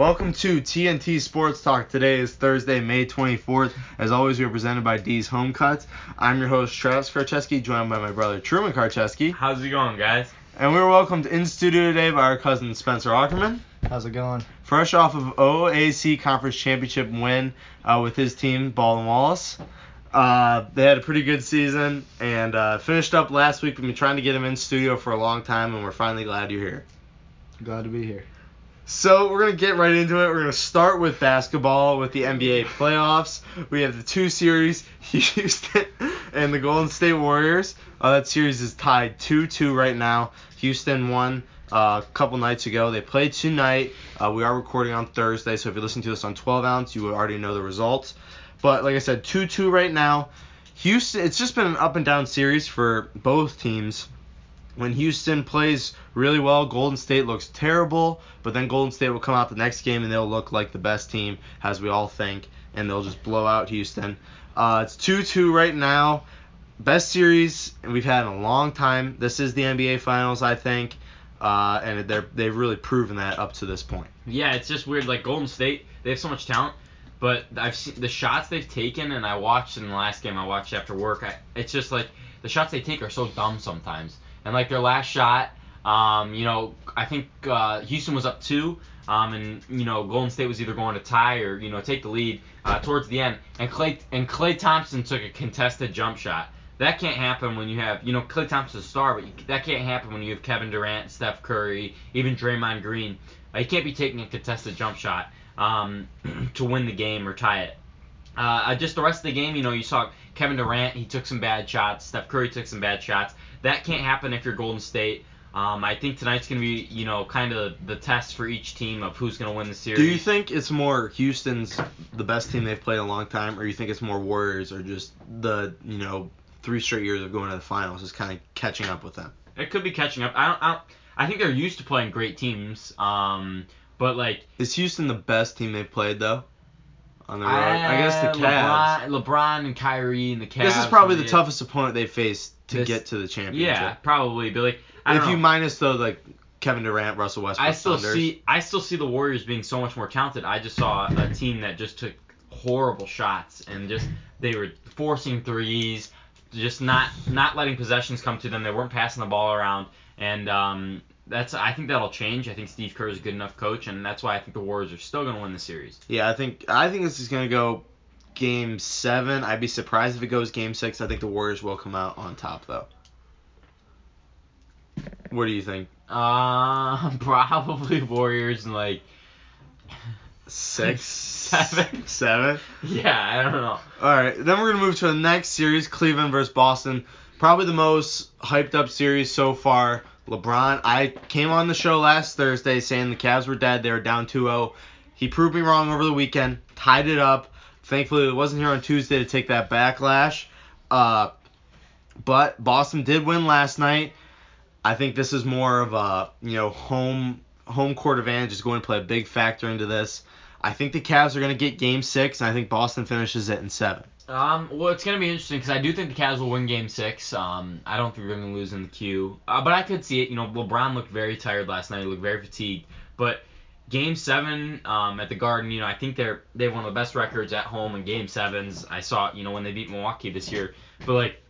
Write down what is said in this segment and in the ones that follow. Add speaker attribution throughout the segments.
Speaker 1: Welcome to TNT Sports Talk. Today is Thursday, May 24th. As always, we are presented by D's Home Cuts. I'm your host, Travis Karcheski, joined by my brother, Truman Karcheski.
Speaker 2: How's it going, guys?
Speaker 1: And we're welcomed in studio today by our cousin, Spencer Ackerman.
Speaker 3: How's it going?
Speaker 1: Fresh off of OAC Conference Championship win uh, with his team, Baldwin Wallace. Uh, they had a pretty good season and uh, finished up last week. We've been trying to get him in studio for a long time, and we're finally glad you're here.
Speaker 3: Glad to be here.
Speaker 1: So we're gonna get right into it. We're gonna start with basketball with the NBA playoffs. We have the two series, Houston and the Golden State Warriors. Uh, that series is tied 2-2 right now. Houston won uh, a couple nights ago. They played tonight. Uh, we are recording on Thursday, so if you listen to this on 12 ounce, you already know the results. But like I said, 2-2 right now. Houston. It's just been an up and down series for both teams when Houston plays really well, Golden State looks terrible, but then Golden State will come out the next game and they'll look like the best team, as we all think, and they'll just blow out Houston. Uh, it's 2 2 right now. Best series we've had in a long time. This is the NBA Finals, I think, uh, and they're, they've really proven that up to this point.
Speaker 2: Yeah, it's just weird. Like Golden State, they have so much talent, but I've seen the shots they've taken, and I watched in the last game I watched after work. I, it's just like the shots they take are so dumb sometimes. And like their last shot, um, you know, I think uh, Houston was up two, um, and you know Golden State was either going to tie or you know take the lead uh, towards the end, and Clay and Klay Thompson took a contested jump shot. That can't happen when you have you know Klay Thompson's a star, but you, that can't happen when you have Kevin Durant, Steph Curry, even Draymond Green. Uh, you can't be taking a contested jump shot um, to win the game or tie it. Uh, just the rest of the game, you know, you saw Kevin Durant, he took some bad shots. Steph Curry took some bad shots. That can't happen if you're Golden State. Um, I think tonight's going to be, you know, kind of the test for each team of who's going to win the series.
Speaker 1: Do you think it's more Houston's the best team they've played in a long time, or you think it's more Warriors, or just the, you know, three straight years of going to the finals is kind of catching up with them?
Speaker 2: It could be catching up. I don't. I, don't, I think they're used to playing great teams. Um, but like,
Speaker 1: is Houston the best team they've played though?
Speaker 2: On the road, I, I guess the Cavs. LeBron, LeBron and Kyrie and the Cavs.
Speaker 1: This is probably the toughest opponent they faced to this, get to the championship.
Speaker 2: Yeah, probably. But like,
Speaker 1: if
Speaker 2: know.
Speaker 1: you minus though like Kevin Durant, Russell Westbrook,
Speaker 2: I still
Speaker 1: Thunders.
Speaker 2: see I still see the Warriors being so much more talented. I just saw a team that just took horrible shots and just they were forcing threes, just not not letting possessions come to them. They weren't passing the ball around, and um, that's I think that'll change. I think Steve Kerr is a good enough coach, and that's why I think the Warriors are still going to win the series.
Speaker 1: Yeah, I think I think this is going to go game seven. I'd be surprised if it goes game six. I think the Warriors will come out on top though. What do you think?
Speaker 2: Uh, probably Warriors in like
Speaker 1: six,
Speaker 2: seven,
Speaker 1: seven.
Speaker 2: Yeah, I don't know.
Speaker 1: All right, then we're gonna move to the next series, Cleveland versus Boston. Probably the most hyped up series so far. LeBron, I came on the show last Thursday saying the Cavs were dead. They were down 2-0. He proved me wrong over the weekend, tied it up. Thankfully, it wasn't here on Tuesday to take that backlash. Uh, but Boston did win last night. I think this is more of a you know home home court advantage is going to play a big factor into this. I think the Cavs are going to get Game Six, and I think Boston finishes it in seven.
Speaker 2: Um, well, it's going to be interesting because I do think the Cavs will win Game Six. Um, I don't think they're going to lose in the queue, uh, but I could see it. You know, LeBron looked very tired last night. He looked very fatigued, but Game seven um, at the Garden, you know, I think they're they have one of the best records at home in Game sevens. I saw, you know, when they beat Milwaukee this year. But like,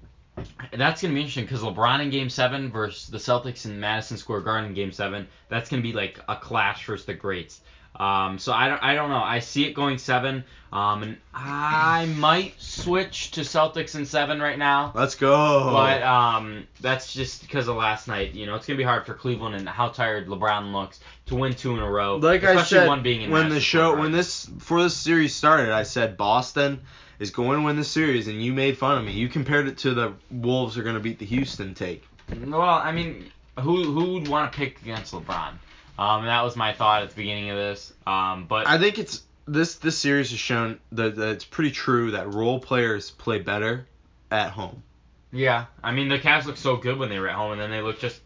Speaker 2: that's gonna be interesting because LeBron in Game seven versus the Celtics in Madison Square Garden in Game seven. That's gonna be like a clash versus the greats. Um, so I don't, I don't know. I see it going seven, um, and I might switch to Celtics in seven right now.
Speaker 1: Let's go.
Speaker 2: But um, that's just because of last night. You know, it's gonna be hard for Cleveland and how tired LeBron looks to win two in a row.
Speaker 1: Like I said, being in when the show, when this before this series started, I said Boston is going to win the series, and you made fun of me. You compared it to the Wolves are going to beat the Houston take.
Speaker 2: Well, I mean, who who would want to pick against LeBron? Um, that was my thought at the beginning of this. Um, but
Speaker 1: I think it's this this series has shown that, that it's pretty true that role players play better at home.
Speaker 2: Yeah, I mean the Cavs look so good when they were at home, and then they look just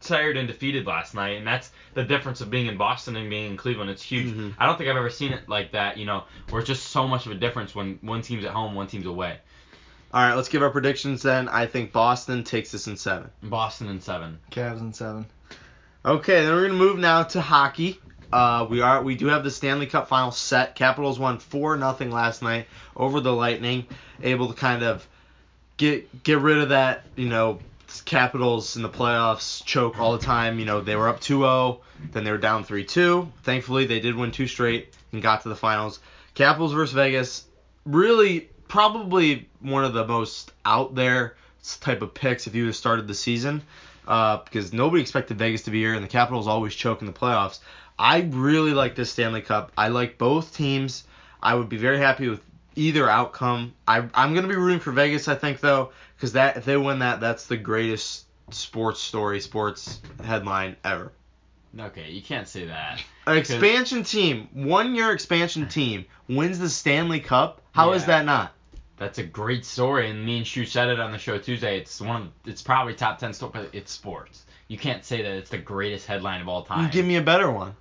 Speaker 2: tired and defeated last night, and that's the difference of being in Boston and being in Cleveland. It's huge. Mm-hmm. I don't think I've ever seen it like that, you know, where it's just so much of a difference when one team's at home, one team's away.
Speaker 1: All right, let's give our predictions then. I think Boston takes this in seven.
Speaker 2: Boston in seven.
Speaker 3: Cavs in seven.
Speaker 1: Okay, then we're gonna move now to hockey. Uh, we are we do have the Stanley Cup final set. Capitals won four nothing last night over the Lightning, able to kind of get get rid of that you know Capitals in the playoffs choke all the time. You know they were up 2-0, then they were down 3-2. Thankfully they did win two straight and got to the finals. Capitals versus Vegas, really probably one of the most out there type of picks if you would have started the season. Uh, because nobody expected Vegas to be here, and the Capitals always choke in the playoffs. I really like this Stanley Cup. I like both teams. I would be very happy with either outcome. I, I'm gonna be rooting for Vegas. I think though, because that if they win that, that's the greatest sports story, sports headline ever.
Speaker 2: Okay, you can't say that.
Speaker 1: An expansion team, one year expansion team, wins the Stanley Cup. How is
Speaker 2: Yeah.
Speaker 1: that not?
Speaker 2: That's a great story, and me and Shu said it on the show Tuesday. It's one of it's probably top ten story, but it's sports. You can't say that it's the greatest headline of all time.
Speaker 1: Give me a better one.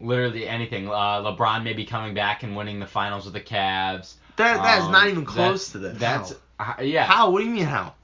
Speaker 2: literally anything. Uh, LeBron may be coming back and winning the finals with the Cavs.
Speaker 1: That that is
Speaker 2: Um,
Speaker 1: not even
Speaker 2: that-
Speaker 1: close to this.
Speaker 2: That's uh, yeah.
Speaker 1: How? What do you mean how?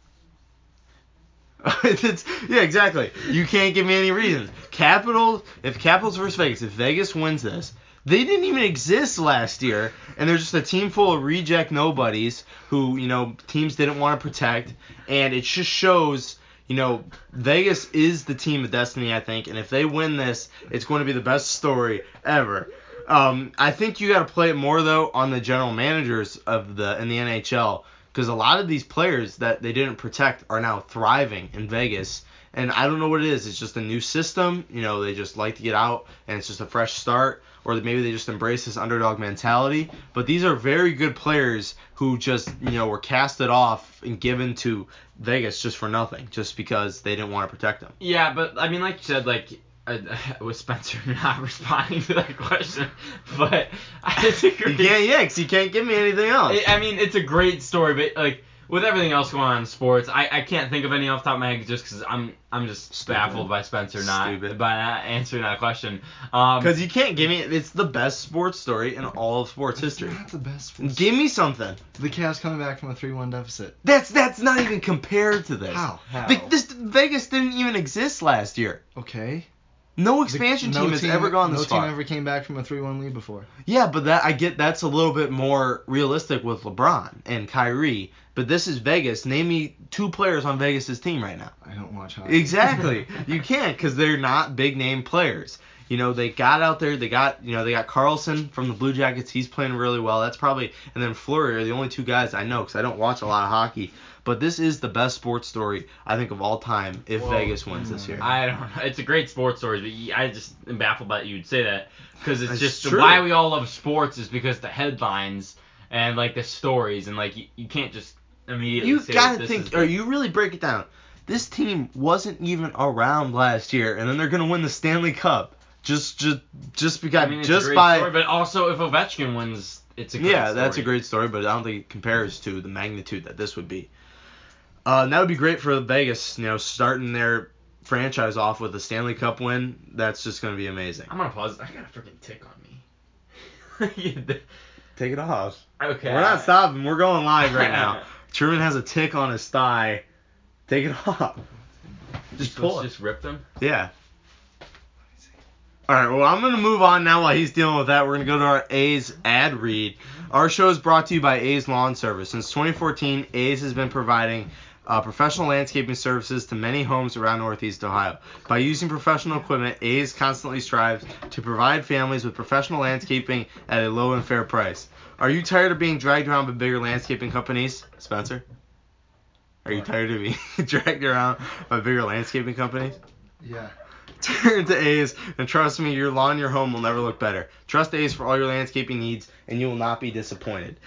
Speaker 1: it's, yeah, exactly. You can't give me any reasons. Capitals, if Capitals versus Vegas, if Vegas wins this, they didn't even exist last year, and they're just a team full of reject nobodies who you know teams didn't want to protect, and it just shows. You know, Vegas is the team of destiny, I think, and if they win this, it's going to be the best story ever. Um, I think you got to play it more though on the general managers of the in the NHL because a lot of these players that they didn't protect are now thriving in Vegas. And I don't know what it is. It's just a new system. You know, they just like to get out, and it's just a fresh start. Or maybe they just embrace this underdog mentality. But these are very good players who just, you know, were casted off and given to Vegas just for nothing, just because they didn't want to protect them.
Speaker 2: Yeah, but I mean, like you said, like uh, with Spencer not responding to that question, but I
Speaker 1: You
Speaker 2: disagree.
Speaker 1: can't, yeah, 'cause you can't give me anything else.
Speaker 2: I mean, it's a great story, but like with everything else going on in sports, I, I can't think of any off the top of my head just because I'm I'm just
Speaker 1: Stupid.
Speaker 2: baffled by Spencer not
Speaker 1: Stupid.
Speaker 2: by not answering that question. Um,
Speaker 1: Because you can't give me it's the best sports story in all of sports history.
Speaker 3: That's the best. sports-
Speaker 1: Give me something.
Speaker 3: The Cavs coming back from a 3-1 deficit.
Speaker 1: That's that's not even compared to this.
Speaker 3: How? How?
Speaker 1: The- this Vegas didn't even exist last year.
Speaker 3: Okay.
Speaker 1: No
Speaker 3: The-
Speaker 1: expansion
Speaker 3: no
Speaker 1: team has ever gone this
Speaker 3: no
Speaker 1: this
Speaker 3: team ever came back from a 3-1 lead before.
Speaker 1: Yeah, but that I get that's a little bit more realistic with LeBron and Kyrie. But this is Vegas. Name me two players on Vegas' team right now.
Speaker 3: I don't watch hockey.
Speaker 1: Exactly. you can't because they're not big name players. You know, they got out there. They got you know they got Karlsson from the Blue Jackets. He's playing really well. That's probably and then Fleury are the only two guys I know because I don't watch a lot of hockey. But this is the best sports story I think of all time if
Speaker 3: Whoa.
Speaker 1: Vegas wins this year.
Speaker 2: I don't know. It's a great sports story, but I just am baffled that you'd say that because it's
Speaker 1: That's
Speaker 2: just
Speaker 1: true.
Speaker 2: why we all love sports is because the headlines and like the stories and like you, you can't just immediately.
Speaker 1: You gotta think,
Speaker 2: is
Speaker 1: or you really break it down. This team wasn't even around last year, and then they're gonna win the Stanley Cup. Just, just, just because,
Speaker 2: I mean,
Speaker 1: just
Speaker 2: great
Speaker 1: by.
Speaker 2: story, but also if Ovechkin wins, it's a great
Speaker 1: yeah, that's a
Speaker 2: story.
Speaker 1: great story, but I don't think it compares to the magnitude that this would be. Uh, that would be great for Vegas, you know, starting their franchise off with a Stanley Cup win. That's just gonna be amazing.
Speaker 2: I'm gonna pause. I got a freaking tick on me.
Speaker 1: Take it off.
Speaker 2: okay.
Speaker 1: We're not stopping. We're going live right now. Truman has a tick on his thigh. Take it off. Just pull it.
Speaker 2: Just rip them.
Speaker 1: Yeah. All right, well, I'm going to move on now while he's dealing with that. We're going to go to our A's ad read. Our show is brought to you by A's Lawn Service. Since 2014, A's has been providing uh, professional landscaping services to many homes around Northeast Ohio. By using professional equipment, A's constantly strives to provide families with professional landscaping at a low and fair price. Are you tired of being dragged around by bigger landscaping companies, Spencer? Are you tired of being dragged around by bigger landscaping companies?
Speaker 3: Yeah.
Speaker 1: Turn to A's and trust me, your lawn, your home will never look better. Trust A's for all your landscaping needs, and you will not be disappointed.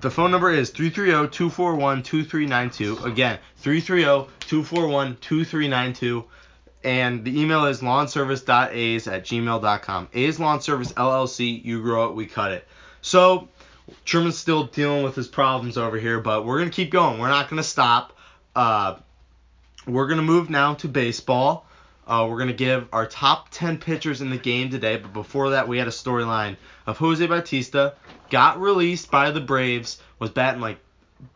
Speaker 1: The phone number is 330-241-2392. Again, 330-241-2392. And the email is lawnservice.a's at gmail.com. A's Lawn Service LLC. You grow it, we cut it. So, Truman's still dealing with his problems over here, but we're to keep going. We're not to stop. Uh, we're to move now to baseball. Uh, we're to give our top 10 pitchers in the game today, but before that, we had a storyline of Jose Bautista, got released by the Braves, was batting like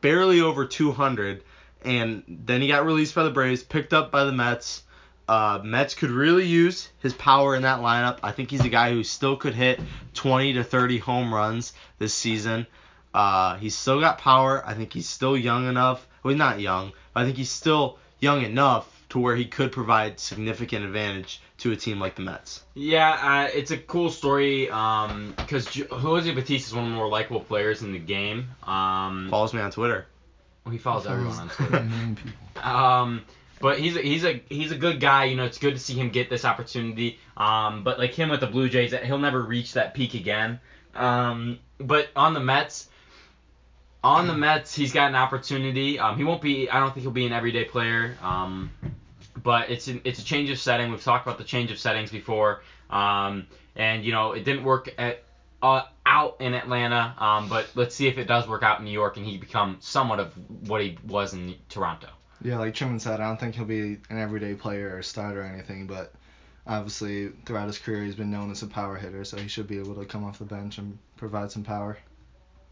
Speaker 1: barely over 200, and then he got released by the Braves, picked up by the Mets. Uh, Mets could really use his power in that lineup. I think he's a guy who still could hit 20 to 30 home runs this season. Uh, he's still got power. I think he's still young enough. Well, he's not young, but I think he's still young enough to where he could provide significant advantage to a team like the Mets.
Speaker 2: Yeah, uh, it's a cool story because J- Jose Bautista is one of the more likable players in the game. Um,
Speaker 1: Follows me on Twitter.
Speaker 2: well, he follows everyone on Twitter.
Speaker 3: a people.
Speaker 2: Um, but he's a, he's a he's a good guy. You know, it's good to see him get this opportunity. Um, but like him with the Blue Jays, he'll never reach that peak again. Um, but on the Mets, on the Mets, he's got an opportunity. Um, he won't be. I don't think he'll be an everyday player. Um, but it's an, it's a change of setting. We've talked about the change of settings before. Um, and you know, it didn't work at uh, out in Atlanta. Um, but let's see if it does work out in New York and he become somewhat of what he was in Toronto.
Speaker 3: Yeah, like Truman said, I don't think he'll be an everyday player or starter or anything, but obviously throughout his career he's been known as a power hitter, so he should be able to come off the bench and provide some power.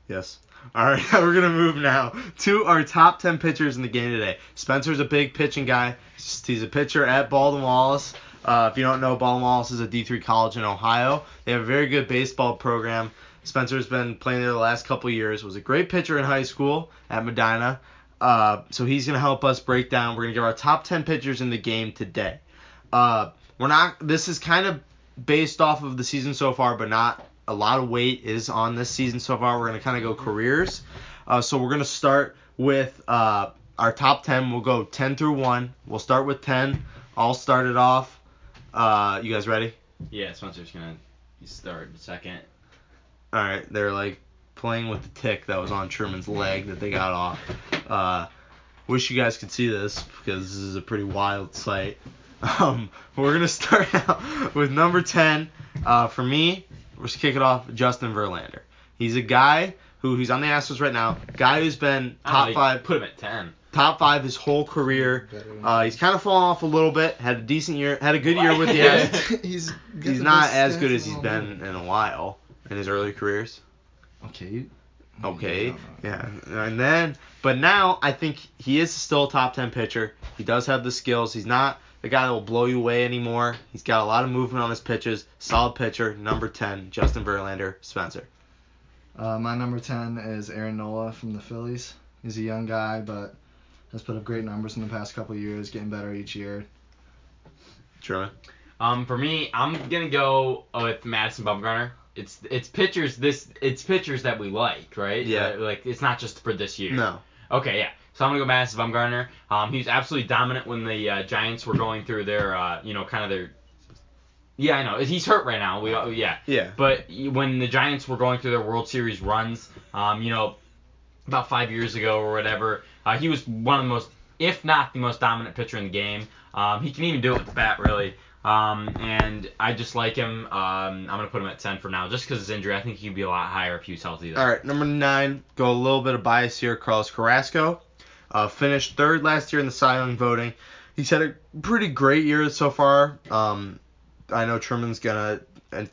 Speaker 1: Yes. All right, we're gonna move now to our top 10 pitchers in the game today. Spencer's a big pitching guy. He's a pitcher at Baldwin Wallace. Uh, if you don't know, Baldwin Wallace is a D3 college in Ohio. They have a very good baseball program. Spencer's been playing there the last couple years. Was a great pitcher in high school at Medina. Uh, so he's gonna help us break down. We're gonna give our top 10 pitchers in the game today. Uh, we're not. This is kind of based off of the season so far, but not a lot of weight is on this season so far. We're gonna kind of go careers. Uh, so we're gonna start with uh, our top 10. We'll go 10 through one. We'll start with 10. I'll start it off. Uh, you guys ready?
Speaker 2: Yeah, Spencer's gonna start second.
Speaker 1: All right. They're like playing with the tick that was on Truman's leg that they got off. Uh, wish you guys could see this because this is a pretty wild sight. Um, we're gonna start out with number 10. Uh, for me, let's kick it off. Justin Verlander. He's a guy who he's on the Astros right now. Guy who's been top
Speaker 2: know,
Speaker 1: five,
Speaker 2: Put him at ten.
Speaker 1: top five his whole career. Uh, he's kind of fallen off a little bit. Had a decent year. Had a good year with the
Speaker 2: Yeah.
Speaker 1: Astros.
Speaker 3: he's
Speaker 1: He's not as good as he's been in a while in his early careers.
Speaker 3: Okay.
Speaker 1: Okay.
Speaker 3: Yeah.
Speaker 1: Yeah. And then, but now I think he is still a top 10 pitcher. He does have the skills. He's not the guy that will blow you away anymore. He's got a lot of movement on his pitches. Solid pitcher. Number 10, Justin Verlander, Spencer.
Speaker 3: Uh, my number 10 is Aaron Nola from the Phillies. He's a young guy, but has put up great numbers in the past couple years, getting better each year.
Speaker 1: Truman.
Speaker 2: Um, for me, I'm gonna go with Madison Bumgarner. It's it's pitchers this it's pitchers that we like, right?
Speaker 1: Yeah.
Speaker 2: Uh, like it's not just for this year.
Speaker 1: No.
Speaker 2: Okay, yeah. So I'm gonna go Madison Bumgarner. Um, he was absolutely dominant when the uh, Giants were going through their, uh, you know, kind of their. Yeah, I know. He's hurt right now. We all- yeah.
Speaker 1: Yeah.
Speaker 2: But when the Giants were going through their World Series runs, um, you know, about five years ago or whatever, uh, he was one of the most, if not the most dominant pitcher in the game. Um, he can even do it with the bat, really. Um, and I just like him. Um, I'm gonna put him at 10 for now, just because his injury. I think he'd be a lot higher if he was healthy. Though.
Speaker 1: All right, number nine. Go a little bit of bias here. Carlos Carrasco, uh, finished third last year in the Cy Young voting. He's had a pretty great year so far. Um, I know Truman's gonna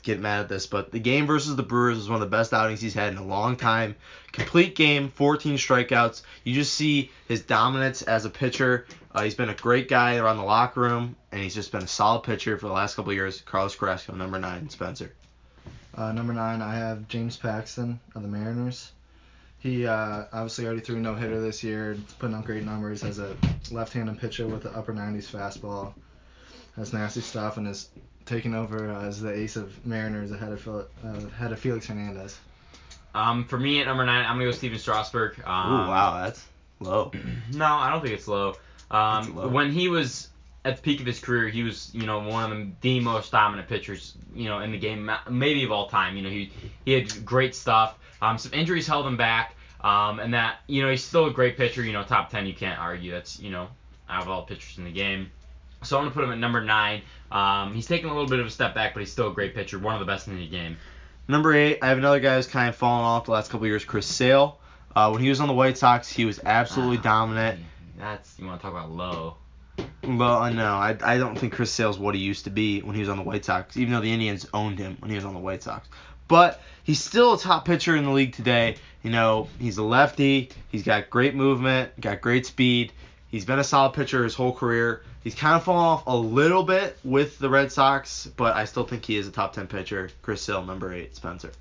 Speaker 1: get mad at this, but the game versus the Brewers was one of the best outings he's had in a long time. Complete game, 14 strikeouts. You just see his dominance as a pitcher. Uh, he's been a great guy around the locker room, and he's just been a solid pitcher for the last couple years. Carlos Carrasco, number nine, Spencer.
Speaker 3: Uh, number 9, I have James Paxton of the Mariners. He uh, obviously already threw a no hitter this year, putting up great numbers as a left handed pitcher with the upper 90s fastball. Has nasty stuff and is taking over as the ace of Mariners ahead of, Phil- uh, ahead of Felix Hernandez.
Speaker 2: Um, for me at number nine, I'm gonna go Steven Strasburg. Um,
Speaker 1: Ooh, wow, that's low.
Speaker 2: No, I don't think it's low. Um,
Speaker 1: It's low.
Speaker 2: When he was at the peak of his career, he was, you know, one of the, the most dominant pitchers, you know, in the game, maybe of all time. You know, he he had great stuff. Um, some injuries held him back, um, and that, you know, he's still a great pitcher. You know, top ten, you can't argue. That's, you know, out of all pitchers in the game. So I'm gonna put him at number nine. Um, he's taken a little bit of a step back, but he's still a great pitcher, one of the best in the game.
Speaker 1: Number eight, I have another guy who's kind of fallen off the last couple of years, Chris Sale. Uh, when he was on the White Sox, he was absolutely
Speaker 2: Ah.
Speaker 1: dominant.
Speaker 2: That's you want to talk about low.
Speaker 1: Well, no, I, I don't think Chris Sale's what he used to be when he was on the White Sox, even though the Indians owned him when he was on the White Sox. But he's still a top pitcher in the league today. You know, he's a lefty. He's got great movement, got great speed. He's been a solid pitcher his whole career. He's kind of fallen off a little bit with the Red Sox, but I still think he is a top 10 pitcher. Chris Sale, number 8, Spencer.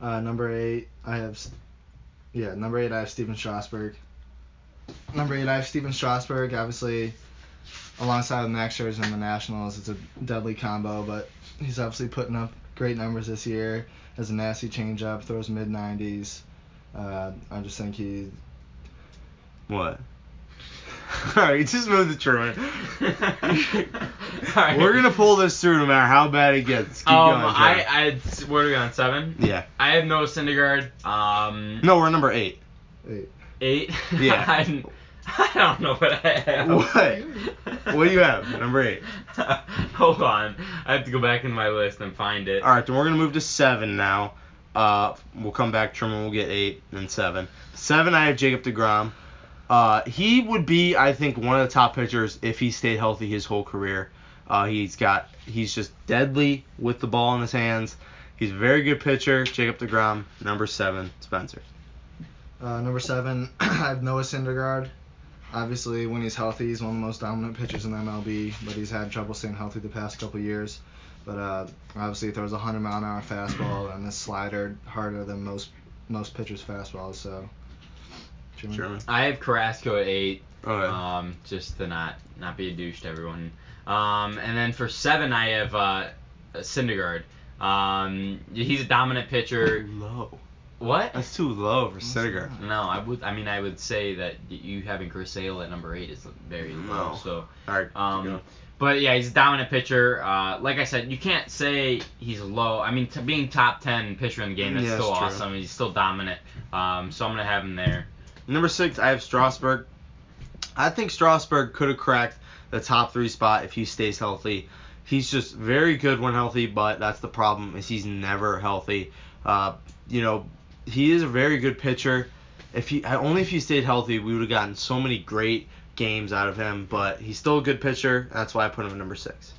Speaker 3: Uh, number eight, I have, yeah, number eight, I have Steven Strasburg. Number eight, I have Steven Strasburg. Obviously, alongside with Max Scherzer in the Nationals, it's a deadly combo. But he's obviously putting up great numbers this year. Has a nasty changeup, throws mid 90s. Uh, I just think he.
Speaker 1: What? Alright, just move the Truman.
Speaker 2: Alright.
Speaker 1: We're gonna pull this through no matter how bad it gets. Keep
Speaker 2: Um,
Speaker 1: going.
Speaker 2: I,
Speaker 1: Trevor.
Speaker 2: I, had- what are we on seven?
Speaker 1: yeah.
Speaker 2: I have Noah Syndergaard. Um,
Speaker 1: No, we're number eight.
Speaker 3: Eight.
Speaker 2: eight.
Speaker 1: Yeah.
Speaker 2: I, I don't know what I have.
Speaker 1: What? What do you have? Number eight.
Speaker 2: Hold on, I have to go back in my list and find it.
Speaker 1: All right, then we're gonna move to seven now. Uh, we'll come back. Truman will get eight and seven. Seven, I have Jacob Degrom. Uh, he would be, I think, one of the top pitchers if he stayed healthy his whole career. Uh, he's got, he's just deadly with the ball in his hands. He's a very good pitcher. Jacob Degrom, number seven, Spencer.
Speaker 3: Uh, number seven, I have Noah Syndergaard. Obviously, when he's healthy, he's one of the most dominant pitchers in MLB, but he's had trouble staying healthy the past couple years. But uh, obviously, he throws a 100 mile an hour fastball and this slider harder than most most pitchers' fastballs. So, Truman?
Speaker 1: Truman.
Speaker 2: I have Carrasco at eight.
Speaker 1: Okay.
Speaker 2: Um, just to not not be a douche to everyone. Um, and then for seven, I have uh, Syndergaard. Um, he's a dominant pitcher.
Speaker 1: low.
Speaker 2: What?
Speaker 1: That's too low for Syndergaard.
Speaker 2: No, I would. I mean, I would say that you having Chris Sale at number eight is very low.
Speaker 1: No.
Speaker 2: So,
Speaker 1: All right.
Speaker 2: um, but yeah, he's a dominant pitcher. Uh, like I said, you can't say he's low. I mean, t- being top ten pitcher in the game, that's
Speaker 1: Yeah,
Speaker 2: still
Speaker 1: that's true.
Speaker 2: awesome. He's still dominant. Um, so I'm gonna have him there.
Speaker 1: Number six, I have Strasburg. I think Strasburg could have cracked the top three spot if he stays healthy. He's just very good when healthy, but that's the problem is he's never healthy. Uh, you know, he is a very good pitcher. If he only if he stayed healthy, we would have gotten so many great games out of him. But he's still a good pitcher. That's why I put him at number six.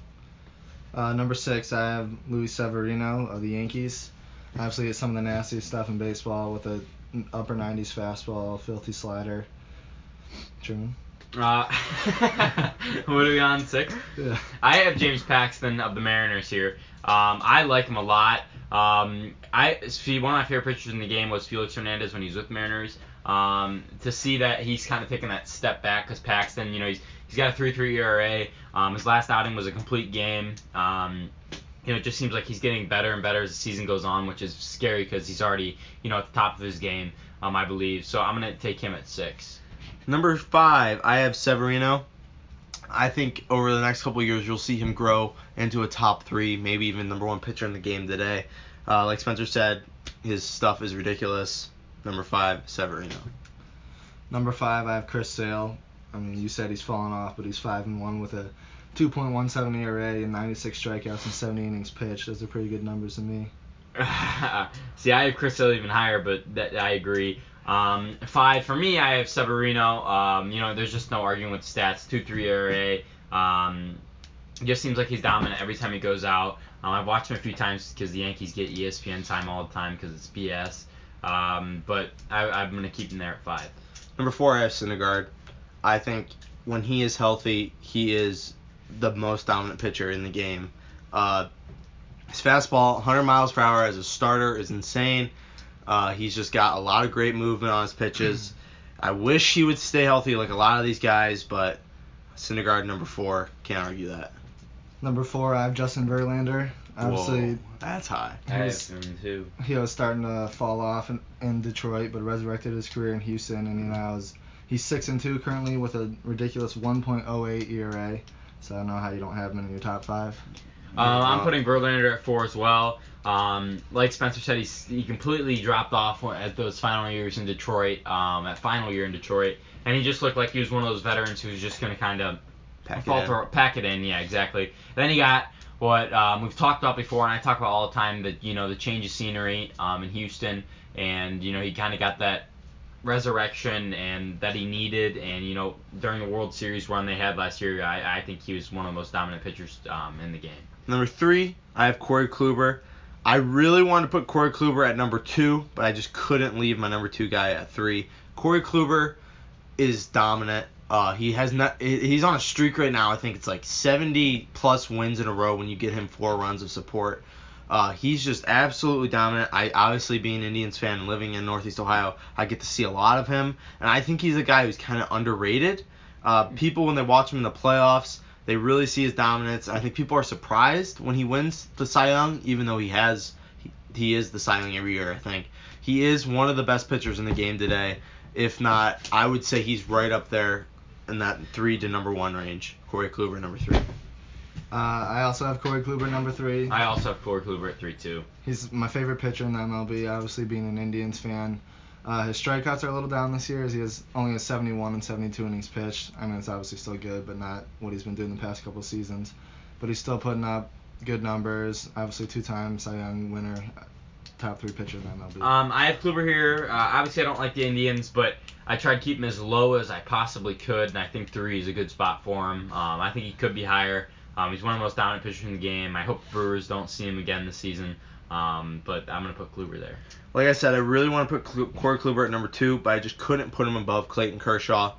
Speaker 3: Uh, number six, I have Luis Severino of the Yankees. Obviously, it's some of the nastiest stuff in baseball with a upper 90s fastball, filthy slider. Truman?
Speaker 2: Uh, what are we on six?
Speaker 3: Yeah.
Speaker 2: I have James Paxton of the Mariners here. Um, I like him a lot. Um, I see one of my favorite pitchers in the game was Felix Hernandez when he was with Mariners. Um, to see that he's kind of taking that step back because Paxton, you know, he's he's got a 3.3 ERA. Um, his last outing was a complete game. Um, you know, it just seems like he's getting better and better as the season goes on, which is scary because he's already, you know, at the top of his game, um, I believe. So I'm gonna take him at six.
Speaker 1: Number five, I have Severino. I think over the next couple of years, you'll see him grow into a top three, maybe even number one pitcher in the game today. Uh, like Spencer said, his stuff is ridiculous. Number five, Severino.
Speaker 3: Number five, I have Chris Sale. I mean, you said he's fallen off, but he's five and one with a 2.17 ERA and 96 strikeouts and 70 innings pitched. Those are pretty good numbers to me.
Speaker 2: See, I have Chris Hill even higher, but that, I agree. Um, five for me, I have Severino. Um, you know, there's just no arguing with stats. Two three ERA. Um, just seems like he's dominant every time he goes out. Um, I've watched him a few times because the Yankees get ESPN time all the time because it's BS. Um, but I, I'm gonna keep him there at five.
Speaker 1: Number four, I have Syndergaard. I think when he is healthy, he is the most dominant pitcher in the game. Uh, his fastball, 100 miles per hour as a starter, is insane. Uh, he's just got a lot of great movement on his pitches. I wish he would stay healthy like a lot of these guys, but Syndergaard number four, can't argue that.
Speaker 3: Number four, I have Justin Verlander. Obviously,
Speaker 1: Whoa, that's high.
Speaker 2: I have him too.
Speaker 3: he was starting to fall off in, in Detroit, but resurrected his career in Houston, and he now is he's six and two currently with a ridiculous 1.08 ERA. So I don't know how you don't have him in your top five.
Speaker 2: Um, I'm putting Verlander at four as well. Um, like Spencer said, he's, he completely dropped off at those final years in Detroit, um, at final year in Detroit, and he just looked like he was one of those veterans who's just going to kind of
Speaker 1: Pack it
Speaker 2: falter,
Speaker 1: in.
Speaker 2: pack it in. Yeah, exactly. Then he got what um, we've talked about before, and I talk about all the time that you know the change of scenery um, in Houston, and you know he kind of got that resurrection and that he needed, and you know during the World Series run they had last year, I, I think he was one of the most dominant pitchers um, in the game.
Speaker 1: Number three, I have Corey Kluber. I really wanted to put Corey Kluber at number two, but I just couldn't leave my number two guy at three. Corey Kluber is dominant. Uh, he has not. He's on a streak right now. I think it's like 70 plus wins in a row when you get him four runs of support. Uh, he's just absolutely dominant. I obviously being an Indians fan and living in Northeast Ohio, I get to see a lot of him, and I think he's a guy who's kind of underrated. Uh, people when they watch him in the playoffs, they really see his dominance. I think people are surprised when he wins the Cy Young, even though he has he, he is the Cy Young every year. I think he is one of the best pitchers in the game today. If not, I would say he's right up there in that three to number one range. Corey Kluber number three.
Speaker 3: Uh, I also have Corey Kluber number three.
Speaker 2: I also have Corey Kluber at three two.
Speaker 3: He's my favorite pitcher in the MLB. Obviously, being an Indians fan, uh, his strikeouts are a little down this year, as he has only a 71 and 72 innings pitched. I mean, it's obviously still good, but not what he's been doing the past couple seasons. But he's still putting up good numbers. Obviously, two-time Cy Young winner, top three pitcher in the MLB.
Speaker 2: Um, I have Kluber here. Uh, obviously, I don't like the Indians, but I tried to keep him as low as I possibly could, and I think three is a good spot for him. Um, I think he could be higher. Um, he's one of the most dominant pitchers in the game. I hope Brewers don't see him again this season. Um, but I'm gonna put Kluber there.
Speaker 1: Like I said, I really want to put Klu- Corey Kluber at number two, but I just couldn't put him above Clayton Kershaw.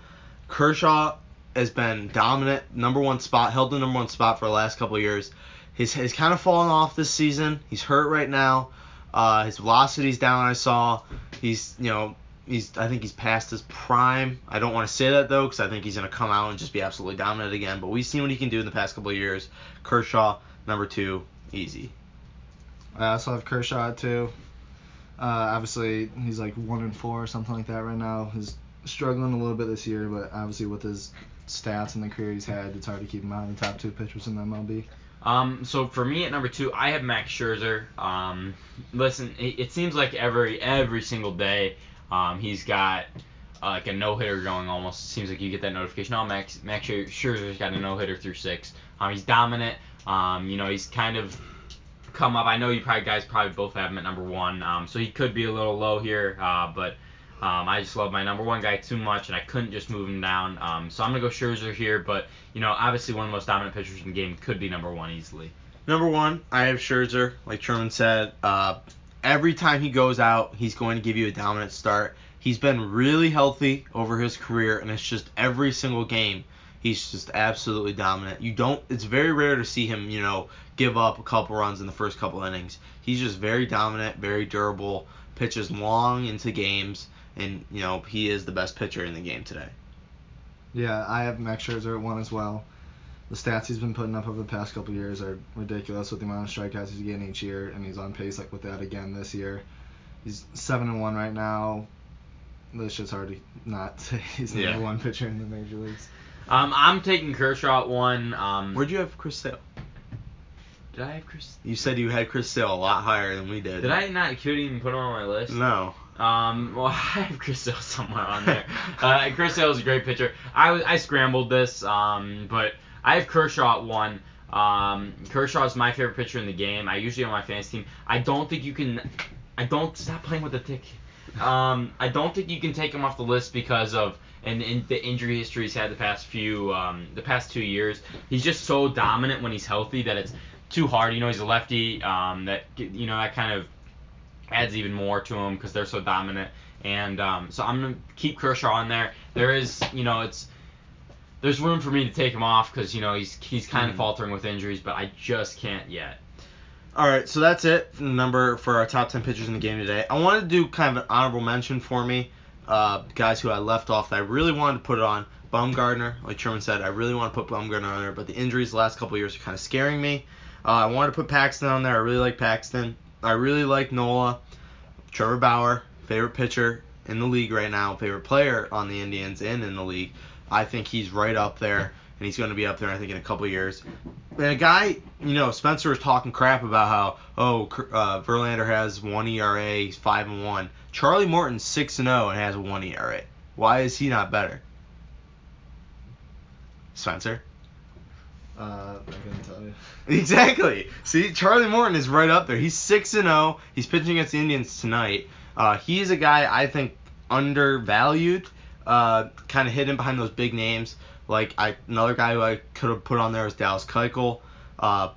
Speaker 1: Kershaw has been dominant, number one spot, held the number one spot for the last couple years. His he's kind of fallen off this season. He's hurt right now. Uh, his velocity's down. I saw. He's you know he's I think he's past his prime. I don't want to say that though because I think he's gonna come out and just be absolutely dominant again. But we've seen what he can do in the past couple of years. Kershaw number two, easy.
Speaker 3: I also have Kershaw too. Uh, obviously, he's like one and four or something like that right now. He's struggling a little bit this year, but obviously with his stats and the career he's had, it's hard to keep him out of the top two pitchers in the MLB.
Speaker 2: Um, so for me at number two, I have Max Scherzer. Um, listen, it, it seems like every every single day, um, he's got uh, like a no hitter going. Almost seems like you get that notification. Oh, Max Max Scherzer's got a no hitter through six. Um, he's dominant. Um, you know, he's kind of come up. I know you probably guys probably both have him at number one. Um, so he could be a little low here. Uh, but um, I just love my number one guy too much, and I couldn't just move him down. Um, so I'm gonna go Scherzer here. But you know, obviously one of the most dominant pitchers in the game could be number one easily.
Speaker 1: Number one, I have Scherzer. Like Truman said, uh, every time he goes out, he's going to give you a dominant start. He's been really healthy over his career, and it's just every single game, he's just absolutely dominant. You don't. It's very rare to see him, you know, give up a couple runs in the first couple innings. He's just very dominant, very durable, pitches long into games, and you know he is the best pitcher in the game today.
Speaker 3: Yeah, I have Max Scherzer at one as well. The stats he's been putting up over the past couple years are ridiculous with the amount of strikeouts he's getting each year, and he's on pace like with that again this year. He's seven and one right now. This shit's hard to not say he's the
Speaker 1: Yeah.
Speaker 3: number one pitcher in the major leagues.
Speaker 2: Um, I'm taking Kershaw at one. Um,
Speaker 1: Where'd you have Chris Sale?
Speaker 2: did I have Chris?
Speaker 1: You said you had Chris Sale a lot higher than we did.
Speaker 2: Did I not couldn't even put him on my list?
Speaker 1: No.
Speaker 2: Um, well, I have Chris Sale somewhere on there. uh, Chris Sale is a great pitcher. I was I scrambled this, um, but I have Kershaw at one. Um, Kershaw is my favorite pitcher in the game. I usually on my fantasy team. I don't think you can. I don't stop playing with the tick. Um, I don't think you can take him off the list because of and, the injury history he's had the past few um, the past two years. He's just so dominant when he's healthy that it's too hard. You know, he's a lefty. Um, that you know that kind of adds even more to him because they're so dominant. And um, so I'm gonna keep Kershaw on there. There is, you know, it's there's room for me to take him off because you know he's he's kind of
Speaker 1: Mhm.
Speaker 2: faltering with injuries, but I just can't yet.
Speaker 1: All right, so that's it. Number for our top ten pitchers in the game today. I wanted to do kind of an honorable mention for me, uh, guys who I left off that I really wanted to put it on. Bumgarner, like Truman said, I really want to put Bumgarner on there, but the injuries the last couple of years are kind of scaring me. Uh, I wanted to put Paxton on there. I really like Paxton. I really like Nola. Trevor Bauer, favorite pitcher in the league right now, favorite player on the Indians and in the league. I think he's right up there, and he's going to be up there, I think, in a couple years. And a guy, you know, Spencer was talking crap about how, oh, uh, Verlander has one ERA, he's five and one. Charlie Morton's six and zero and has a one ERA. Why is he not better? Spencer.
Speaker 3: Uh, I couldn't tell you.
Speaker 1: Exactly. See, Charlie Morton is right up there. He's six and zero. He's pitching against the Indians tonight. Uh, he's a guy I think undervalued. Uh, kind of hidden behind those big names. Like I, another guy who I could have put on there is Dallas Keuchel. Uh,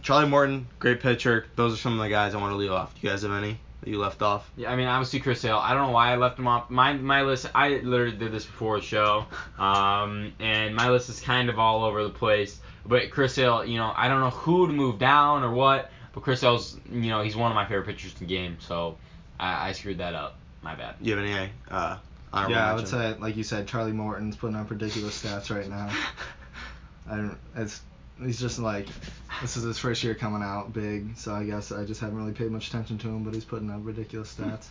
Speaker 1: Charlie Morton, great pitcher. Those are some of the guys I want to leave off. Do you guys have any? that you left off?
Speaker 2: Yeah, I mean, obviously Chris Sale. I don't know why I left him off. My my list. I literally did this before the show, um, and my list is kind of all over the place. But Chris Sale, you know, I don't know who to move down or what. But Chris Sale's, you know, he's one of my favorite pitchers in the game. So I, I screwed that up. My bad.
Speaker 1: Do you have any uh,
Speaker 3: Yeah, I would say, like you said, Charlie Morton's putting up ridiculous stats right now. and it's he's just like this is his first year coming out big, so I guess I just haven't really paid much attention to him, but he's putting up ridiculous hmm. stats.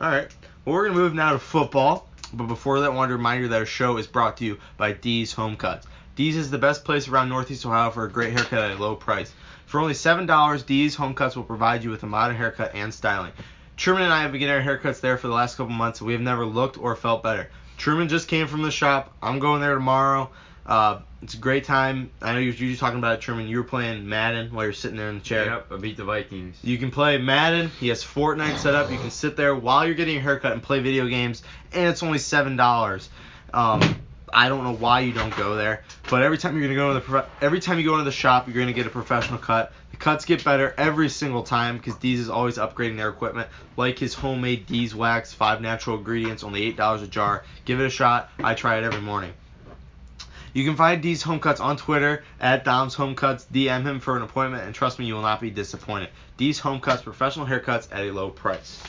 Speaker 1: All right. Well, we're gonna move now to football. But before that, I wanted to remind you that our show is brought to you by D's Home Cuts. D's is the best place around Northeast Ohio for a great haircut at a low price. For only seven dollars, D's Home Cuts will provide you with a modern haircut and styling. Truman and I have been getting our haircuts there for the last couple months, and we have never looked or felt better. Truman just came from the shop. I'm going there tomorrow. Uh, it's a great time. I know you're, you're talking about it, Truman. You were playing Madden while you're sitting there in the chair.
Speaker 2: Yep, I beat the Vikings.
Speaker 1: You can play Madden. He has Fortnite set up. You can sit there while you're getting your haircut and play video games, and it's only seven dollars. Um, I don't know why you don't go there, but every time you're gonna go to the every time you go into the shop, you're gonna get a professional cut. The cuts get better every single time because D's is always upgrading their equipment, like his homemade D's wax, five natural ingredients, only eight dollars a jar. Give it a shot. I try it every morning. You can find D's Home Cuts on Twitter at Dom's Home Cuts. DM him for an appointment, and trust me, you will not be disappointed. D's Home Cuts, professional haircuts at a low price.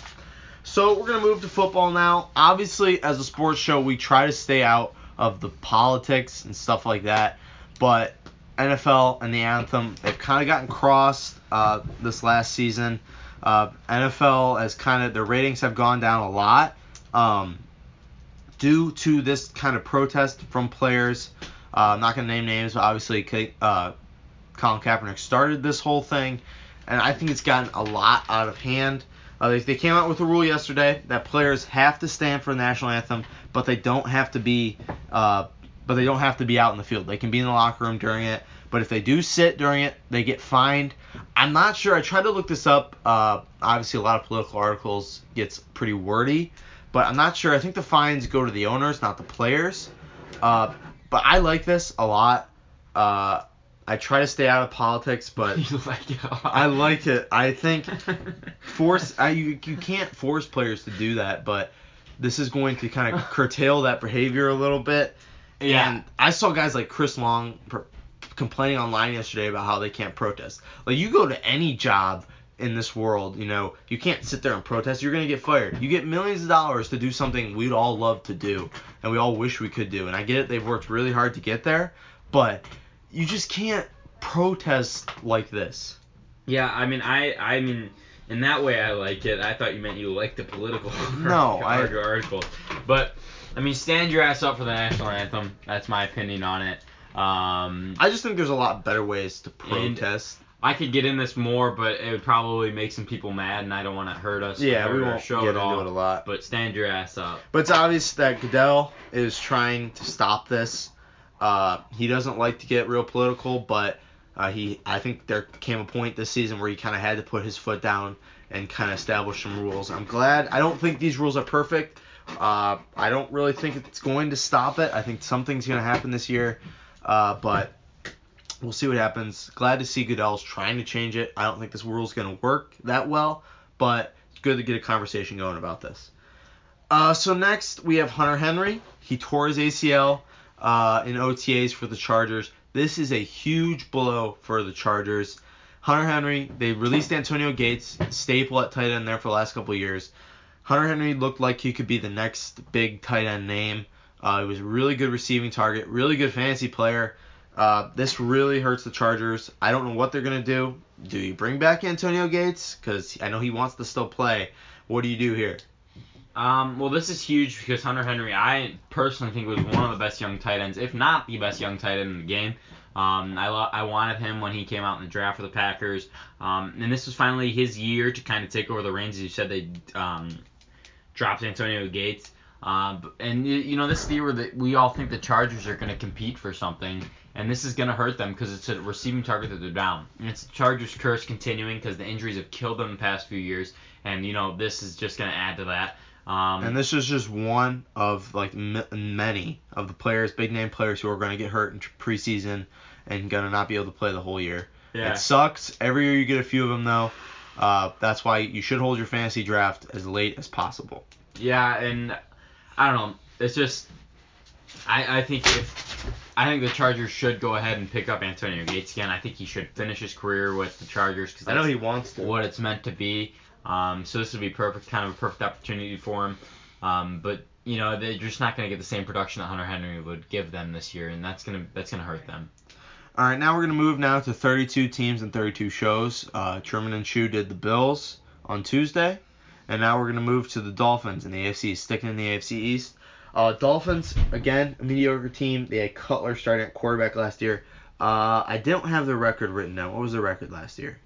Speaker 1: So we're gonna move to football now. Obviously, as a sports show, we try to stay out of the politics and stuff like that. But NFL and the anthem, they've kind of gotten crossed uh, this last season. Uh, NFL has kind of their ratings have gone down a lot um, due to this kind of protest from players. Uh, I'm not gonna name names, but obviously uh, Colin Kaepernick started this whole thing, and I think it's gotten a lot out of hand. Uh, they, they came out with a rule yesterday that players have to stand for the national anthem, but they don't have to be, uh, but they don't have to be out in the field. They can be in the locker room during it, but if they do sit during it, they get fined. I'm not sure. I tried to look this up. Uh, obviously, a lot of political articles gets pretty wordy, but I'm not sure. I think the fines go to the owners, not the players. Uh, but I like this a lot. Uh, I try to stay out of politics, but
Speaker 2: you like it a lot.
Speaker 1: I like it. I think force I, you you can't force players to do that, but this is going to kind of curtail that behavior a little bit.
Speaker 2: Yeah.
Speaker 1: And I saw guys like Chris Long pr- complaining online yesterday about how they can't protest. Like you go to any job in this world, you know, you can't sit there and protest. You're gonna get fired. You get millions of dollars to do something we'd all love to do, and we all wish we could do. And I get it; they've worked really hard to get there, but you just can't protest like this.
Speaker 2: Yeah, I mean, I, I mean, in that way, I like it. I thought you meant you liked the political
Speaker 1: No, I-
Speaker 2: article, but I mean, stand your ass up for the national anthem. That's my opinion on it. Um,
Speaker 1: I just think there's a lot better ways to protest.
Speaker 2: I could get in this more, but it would probably make some people mad, and I don't want to hurt us.
Speaker 1: yeah, we won't
Speaker 2: show
Speaker 1: get
Speaker 2: at
Speaker 1: into
Speaker 2: all.
Speaker 1: it a lot.
Speaker 2: But stand your ass up.
Speaker 1: But it's obvious that Goodell is trying to stop this. Uh, he doesn't like to get real political, but uh, he I think there came a point this season where he kind of had to put his foot down and kind of establish some rules. I'm glad. I don't think these rules are perfect. Uh, I don't really think it's going to stop it. I think something's going to happen this year, uh, but we'll see what happens. Glad to see Goodell's trying to change it. I don't think this rule's going to work that well, but it's good to get a conversation going about this. Uh, so next we have Hunter Henry. He tore his ACL uh, in OTAs for the Chargers. This is a huge blow for the Chargers. Hunter Henry, they released Antonio Gates, staple at tight end there for the last couple years. Hunter Henry looked like he could be the next big tight end name. Uh, he was a really good receiving target, really good fantasy player. Uh, this really hurts the Chargers. I don't know what they're gonna do. Do you bring back Antonio Gates? Because I know he wants to still play. What do you do here?
Speaker 2: Um, well, this is huge because Hunter Henry, I personally think was one of the best young tight ends, if not the best young tight end in the game. Um, I lo- I wanted him when he came out in the draft for the Packers, um, and this was finally his year to kind of take over the reins. As you said, they um, dropped Antonio Gates, um, and you know this is the year where we all think the Chargers are going to compete for something, and this is going to hurt them because it's a receiving target that they're down, and it's the Chargers' curse continuing because the injuries have killed them the past few years, and you know this is just going to add to that. Um,
Speaker 1: And this is just one of like m- many of the players, big name players who are going to get hurt in tr- preseason and going to not be able to play the whole year.
Speaker 2: yeah.
Speaker 1: It sucks. Every year you get a few of them though. Uh, that's why you should hold your fantasy draft as late as possible.
Speaker 2: Yeah, and I don't know. It's just I I think if I think the Chargers should go ahead and pick up Antonio Gates again. I think he should finish his career with the Chargers because
Speaker 1: I know he wants to.
Speaker 2: what it's meant to be. Um, so this would be perfect, kind of a perfect opportunity for him. Um, but you know they're just not going to get the same production that Hunter Henry would give them this year, and that's gonna that's gonna hurt them.
Speaker 1: All right, now we're gonna move now to 32 teams and 32 shows. Uh, Truman and Shu did the Bills on Tuesday, and now we're gonna move to the Dolphins in the AFC, sticking in the AFC East. Uh, Dolphins again, a mediocre team. They had Cutler starting at quarterback last year. Uh, I don't have the record written down. What was the record last year?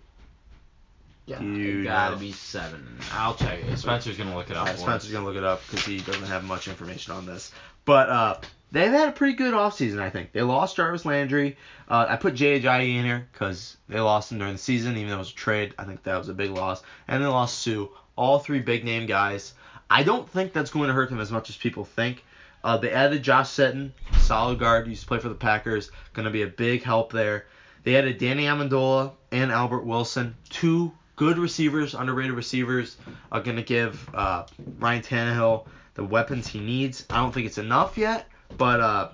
Speaker 3: Yeah.
Speaker 1: You
Speaker 2: It gotta
Speaker 1: know.
Speaker 2: be seven. I'll check it. Spencer's gonna look it up. Us.
Speaker 1: Spencer's gonna look it up because he doesn't have much information on this. But uh, they've had a pretty good offseason, I think. They lost Jarvis Landry. Uh, I put Ajayi in here because they lost him during the season, even though it was a trade. I think that was a big loss. And they lost Suh. All three big name guys. I don't think that's going to hurt them as much as people think. Uh, they added Josh Sitton, solid guard, used to play for the Packers, going to be a big help there. They added Danny Amendola and Albert Wilson, two good receivers, underrated receivers, are going to give uh, Ryan Tannehill the weapons he needs. I don't think it's enough yet, but uh,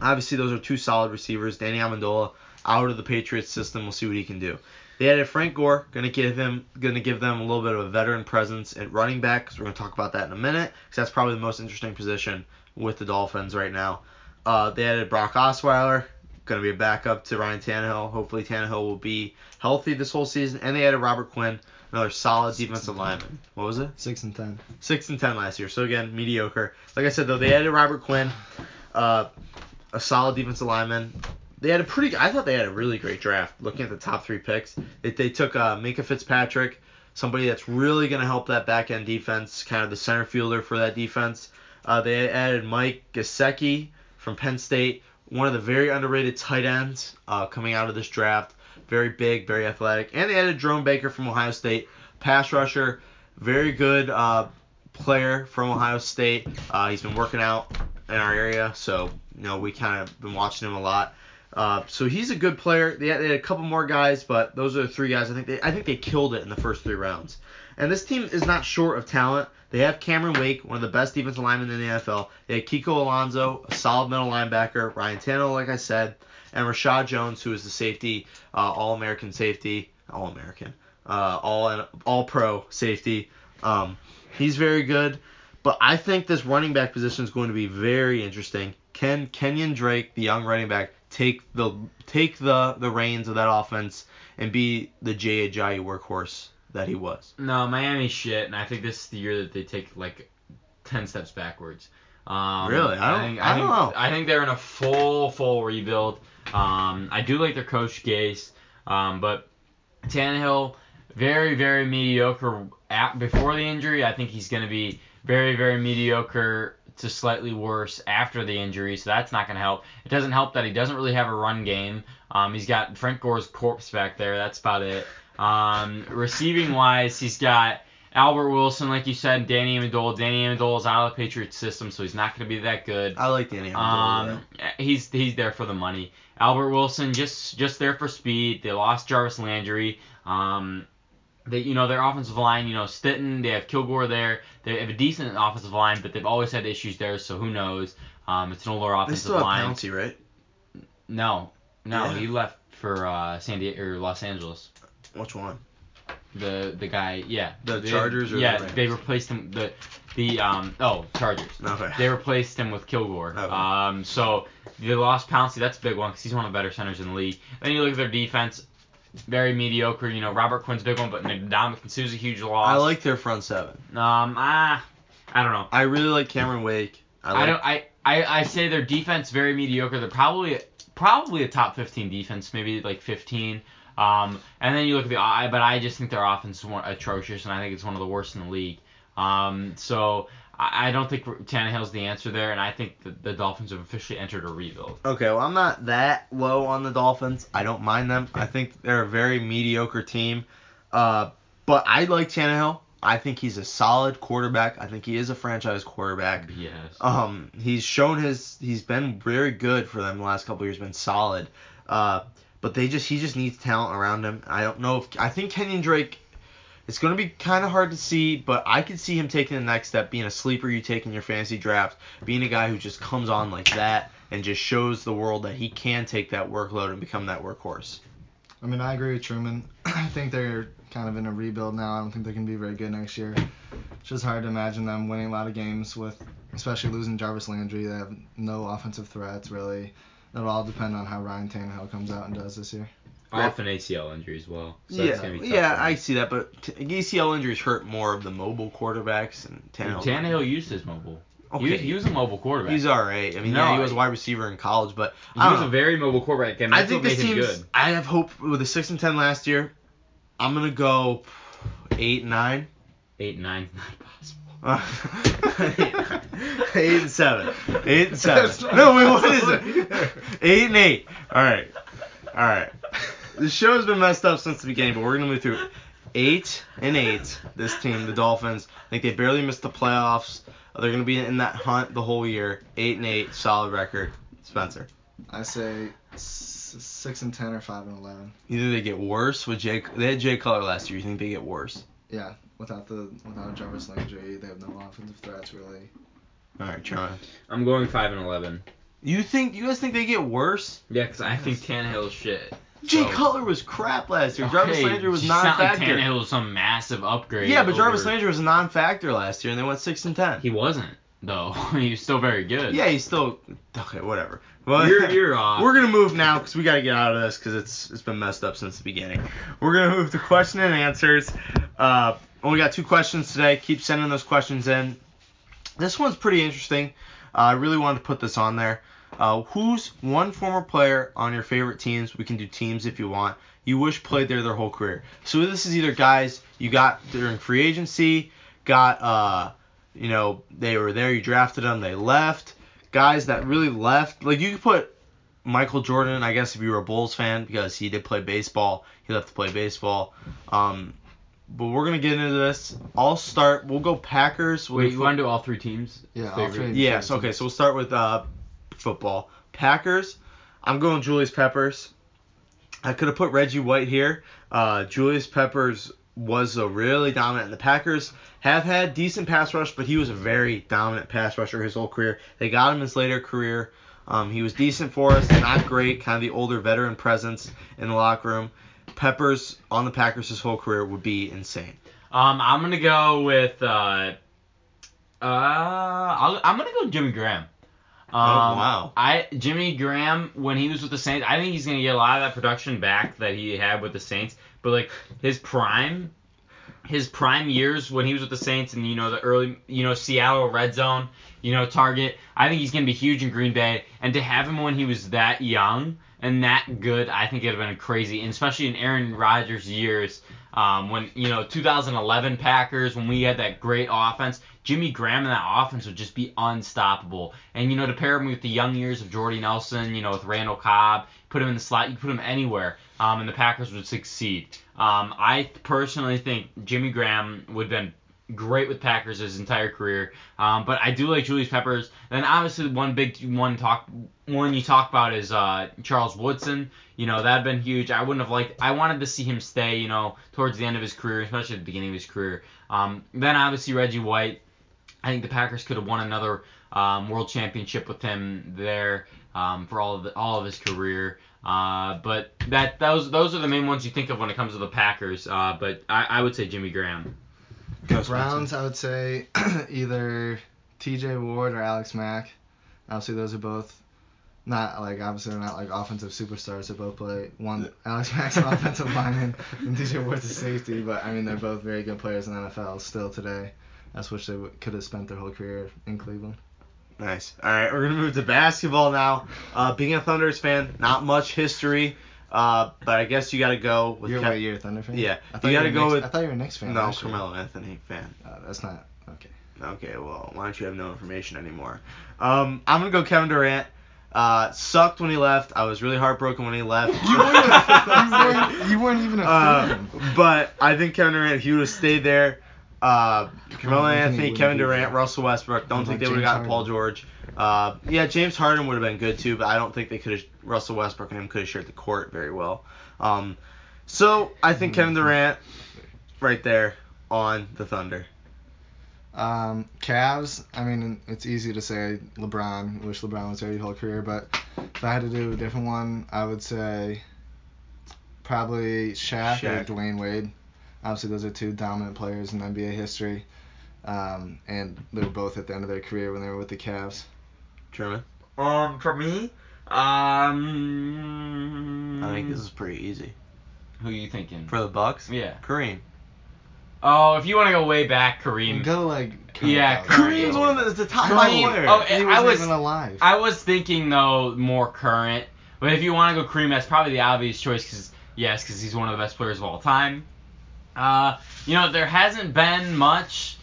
Speaker 1: obviously those are two solid receivers. Danny Amendola out of the Patriots system. We'll see what he can do. They added Frank Gore, gonna give him, gonna give them a little bit of a veteran presence at running back. Cause we're gonna talk about that in a minute. Cause that's probably the most interesting position with the Dolphins right now. Uh, they added Brock Osweiler, gonna be a backup to Ryan Tannehill. Hopefully Tannehill will be healthy this whole season. And they added Robert Quinn, another solid defensive lineman. What was it?
Speaker 3: Six and ten.
Speaker 1: Six and ten last year. So again, mediocre. Like I said though, they added Robert Quinn, uh, a solid defensive lineman. They had a pretty. I thought they had a really great draft. Looking at the top three picks, they, they took uh, Minkah Fitzpatrick, somebody that's really going to help that back end defense, kind of the center fielder for that defense. Uh, they added Mike Gesicki from Penn State, one of the very underrated tight ends uh, coming out of this draft. Very big, very athletic, and they added Jerome Baker from Ohio State, pass rusher, very good uh, player from Ohio State. Uh, he's been working out in our area, so you know we kind of been watching him a lot. Uh, so he's a good player. They had, they had a couple more guys, but those are the three guys. I think they I think they killed it in the first three rounds. And this team is not short of talent. They have Cameron Wake, one of the best defensive linemen in the NFL. They had Kiko Alonso, a solid middle linebacker. Ryan Tannehill, like I said, and Reshad Jones, who is the safety, uh, All-American safety, All-American, uh, all All Pro safety. Um, he's very good. But I think this running back position is going to be very interesting. Can Kenyon Drake, the young running back, take the take the the reins of that offense and be the Jay Ajayi workhorse that he was?
Speaker 2: No, Miami's shit, and I think this is the year that they take like ten steps backwards. Um,
Speaker 1: Really? I don't-
Speaker 2: think,
Speaker 1: I don't
Speaker 2: think,
Speaker 1: know.
Speaker 2: I think they're in a full full rebuild. Um, I do like their coach Gase, um, but Tannehill very very mediocre at, before the injury. I think he's going to be very very mediocre to slightly worse after the injury, so that's not going to help. It doesn't help that he doesn't really have a run game. Um, he's got Frank Gore's corpse back there. That's about it. Um, receiving wise, he's got Albert Wilson, like you said, and Danny Amendola. Danny Amendola is out of the Patriots system, so he's not going to be that good.
Speaker 1: I like Danny Amendola.
Speaker 2: Um, he's he's there for the money. Albert Wilson just just there for speed. They lost Jarvis Landry. Um, they you know their offensive line, you know Sitton. They have Kilgore there. They have a decent offensive line, but they've always had issues there. So who knows? Um, it's an older offensive they
Speaker 1: still have
Speaker 2: line.
Speaker 1: Pouncey, right?
Speaker 2: No, no,
Speaker 1: Yeah.
Speaker 2: he left for uh, San Diego or Los Angeles.
Speaker 1: Which one?
Speaker 2: The the guy, yeah.
Speaker 1: The
Speaker 2: They-
Speaker 1: Chargers or the
Speaker 2: yeah,
Speaker 1: Rams?
Speaker 2: they replaced him. The the um oh Chargers.
Speaker 1: Okay.
Speaker 2: They replaced him with Kilgore.
Speaker 1: Okay.
Speaker 2: Um, so they lost Pouncey. That's a big one because he's one of the better centers in the league. Then you look at their defense, very mediocre. You know, Robert Quinn's a big one, but Ndamukong Suh's a huge loss.
Speaker 1: I like their front seven.
Speaker 2: Um, ah, I don't know.
Speaker 1: I really like Cameron Wake. I, like,
Speaker 2: I don't. I, I I say their defense very mediocre. They're probably probably a top 15 defense, maybe like 15. Um, and then you look at the I, but I just think their offense is atrocious, and I think it's one of the worst in the league. Um, so I, I don't think Tannehill's the answer there, and I think the, the Dolphins have officially entered a rebuild.
Speaker 1: Okay, well, I'm not that low on the Dolphins. I don't mind them. I think they're a very mediocre team. Uh, but I like Tannehill. I think he's a solid quarterback. I think he is a franchise quarterback.
Speaker 2: Yes.
Speaker 1: Um, he's shown his he's been very good for them the last couple of years. Been solid. Uh, but they just he just needs talent around him. I don't know if I think Kenyon Drake It's going to be kind of hard to see, but I could see him taking the next step, being a sleeper you take in your fantasy draft, being a guy who just comes on like that and just shows the world that he can take that workload and become that workhorse.
Speaker 3: I mean, I agree with Truman. I think they're kind of in a rebuild now. I don't think they can be very good next year. It's just hard to imagine them winning a lot of games with, especially losing Jarvis Landry. They have no offensive threats really. It'll all depend on how Ryan Tannehill comes out and does this year.
Speaker 2: Off an ACL injury as well. So
Speaker 1: yeah,
Speaker 2: that's gonna be tough
Speaker 1: yeah. I see that, but t- ACL injuries hurt more of the mobile quarterbacks and Tannehill.
Speaker 2: Tannehill used his mobile. He,
Speaker 1: Okay,
Speaker 2: was, he was a mobile quarterback.
Speaker 1: he's all right. I mean,
Speaker 2: No,
Speaker 1: yeah, he was
Speaker 2: I-
Speaker 1: a wide receiver in college, but
Speaker 2: he
Speaker 1: I
Speaker 2: was
Speaker 1: don't
Speaker 2: a very mobile quarterback, and
Speaker 1: I think
Speaker 2: what
Speaker 1: this
Speaker 2: made him
Speaker 1: team's.
Speaker 2: good.
Speaker 1: I have hope with a six and ten last year. I'm gonna go eight and nine.
Speaker 2: Eight nine, not possible.
Speaker 1: eight and seven. Eight and seven. No, wait, what is it? Eight and eight. All right. All right. The show's been messed up since the beginning, but we're gonna move through. it. Eight and eight. This team, the Dolphins. I think they barely missed the playoffs. They're gonna be in that hunt the whole year. Eight and eight, solid record. Spencer.
Speaker 3: I say six and ten or five and eleven.
Speaker 1: You think they get worse with Jay? They had Jay Cutler last year. You think they get worse?
Speaker 3: Yeah, without the without Jarvis Landry, they have no offensive threats really.
Speaker 1: All right, Tron.
Speaker 2: I'm going five and eleven.
Speaker 1: You think you guys think they get worse?
Speaker 2: Yeah, because I think Tannehill's shit.
Speaker 1: Jay
Speaker 2: So-
Speaker 1: Cutler was crap last year. Jarvis
Speaker 2: Okay,
Speaker 1: Landry was
Speaker 2: it's not like. Tannehill was some massive upgrade.
Speaker 1: yeah, but Jarvis
Speaker 2: over-
Speaker 1: Landry was a non-factor last year, and they went six and ten.
Speaker 2: He wasn't though. he was still very good.
Speaker 1: yeah, he's still okay. Whatever. Well,
Speaker 2: You're you're off.
Speaker 1: We're gonna move now because we gotta get out of this because it's it's been messed up since the beginning. We're gonna move to question and answers. Uh, only got two questions today. Keep sending those questions in. This one's pretty interesting. Uh, I really wanted to put this on there. Uh, who's one former player on your favorite teams? We can do teams if you want. You wish played there their whole career. So this is either guys you got during free agency, got uh, you know they were there, you drafted them, they left. Guys that really left, like you could put Michael Jordan, I guess if you were a Bulls fan because he did play baseball, he left to play baseball. Um, but we're gonna get into this. I'll start. We'll go Packers. We'll
Speaker 2: Wait, you
Speaker 1: fo-
Speaker 2: want to do all three teams?
Speaker 3: Yeah, all
Speaker 2: Favorite?
Speaker 3: three.
Speaker 1: Yes. Okay. So we'll start with uh, football. Packers. I'm going Julius Peppers. I could have put Reggie White here. Uh, Julius Peppers was a really dominant. The Packers have had decent pass rush, but he was a very dominant pass rusher his whole career. They got him his later career. Um, he was decent for us, not great, kind of the older veteran presence in the locker room. Peppers on the Packers his whole career would be insane.
Speaker 2: Um, I'm gonna go with uh, uh, I'll, I'm gonna go Jimmy Graham. Um,
Speaker 1: Oh, wow.
Speaker 2: I Jimmy Graham when he was with the Saints, I think he's gonna get a lot of that production back that he had with the Saints. But like his prime, his prime years when he was with the Saints and you know the early, you know Seattle red zone, you know target. I think he's gonna be huge in Green Bay, and to have him when he was that young and that good, I think it'd have been crazy, and especially in Aaron Rodgers' years. Um, when you know 2011 Packers, when we had that great offense, Jimmy Graham and that offense would just be unstoppable. And you know to pair him with the young years of Jordy Nelson, you know with Randall Cobb, put him in the slot, you put him anywhere, um, and the Packers would succeed. Um, I personally think Jimmy Graham would have been great with Packers his entire career. Um, but I do like Julius Peppers. Then obviously one big one talk one you talk about is uh, Charles Woodson. You know that'd been huge. I wouldn't have liked. I wanted to see him stay. You know towards the end of his career, especially at the beginning of his career. Um, then obviously Reggie White. I think the Packers could have won another um, world championship with him there um, for all of the, all of his career. Uh, but that those those are the main ones you think of when it comes to the Packers. Uh, but I, I would say Jimmy Graham.
Speaker 1: Go,
Speaker 3: Browns, I would say either T.J. Ward or Alex Mack. Obviously, those are both not like obviously they're not like offensive superstars. They both play one. Alex Mack's an offensive lineman and T.J. Ward's a safety, but I mean they're both very good players in the NFL still today. I just wish they w- could have spent their whole career in Cleveland.
Speaker 1: Nice. All right, we're gonna move to basketball now. Uh, being a Thunder's fan, not much history, uh, but I guess you got to go with.
Speaker 3: You're
Speaker 1: Kev-
Speaker 3: wait, you're a Thunder fan.
Speaker 1: Yeah,
Speaker 3: I
Speaker 1: you
Speaker 3: thought you,
Speaker 1: gotta go
Speaker 3: Knicks-
Speaker 1: with-
Speaker 3: I thought you were a Knicks fan.
Speaker 1: no,
Speaker 3: year.
Speaker 1: Carmelo Anthony fan.
Speaker 3: Uh, that's not okay.
Speaker 1: Okay, well, why don't you have no information anymore? Um, I'm gonna go Kevin Durant. Uh, sucked when he left. I was really heartbroken when he left.
Speaker 3: You weren't, you weren't, you weren't even a
Speaker 1: Uh,
Speaker 3: fan.
Speaker 1: but I think Kevin Durant, if he would have stayed there, uh, Carmelo
Speaker 3: Anthony
Speaker 1: Kevin Durant. Russell Westbrook. Don't think
Speaker 3: like,
Speaker 1: they would have gotten Paul George. Uh, yeah, James Harden would have been good too, but I don't think they could have. Russell Westbrook and him could have shared the court very well. Um, so I think Kevin
Speaker 3: Mm-hmm.
Speaker 1: Durant. right there on the Thunder.
Speaker 3: Um, Cavs. I mean, it's easy to say LeBron. Wish LeBron was there your whole career, but if I had to do a different one, I would say probably Shaq, or
Speaker 1: Shaq.
Speaker 3: Dwyane Wade. Obviously, those are two dominant players in NBA history, um, and they were both at the end of their career when they were with the Cavs.
Speaker 1: German.
Speaker 2: Um, for me, um,
Speaker 1: I think this is pretty easy
Speaker 2: who are you thinking?
Speaker 1: for the Bucks.
Speaker 2: yeah.
Speaker 1: Kareem.
Speaker 2: Oh, if you want to go way back, Kareem.
Speaker 3: Go like.
Speaker 2: Yeah,
Speaker 3: count those.
Speaker 1: Kareem's one of the, the top
Speaker 2: Kareem-
Speaker 1: five players.
Speaker 2: oh,
Speaker 3: He
Speaker 2: I
Speaker 3: wasn't
Speaker 2: was-
Speaker 3: even alive.
Speaker 2: I was thinking though more current, but if you want to go Kareem, that's probably the obvious choice because yes, because he's one of the best players of all time. Uh, you know, there hasn't been much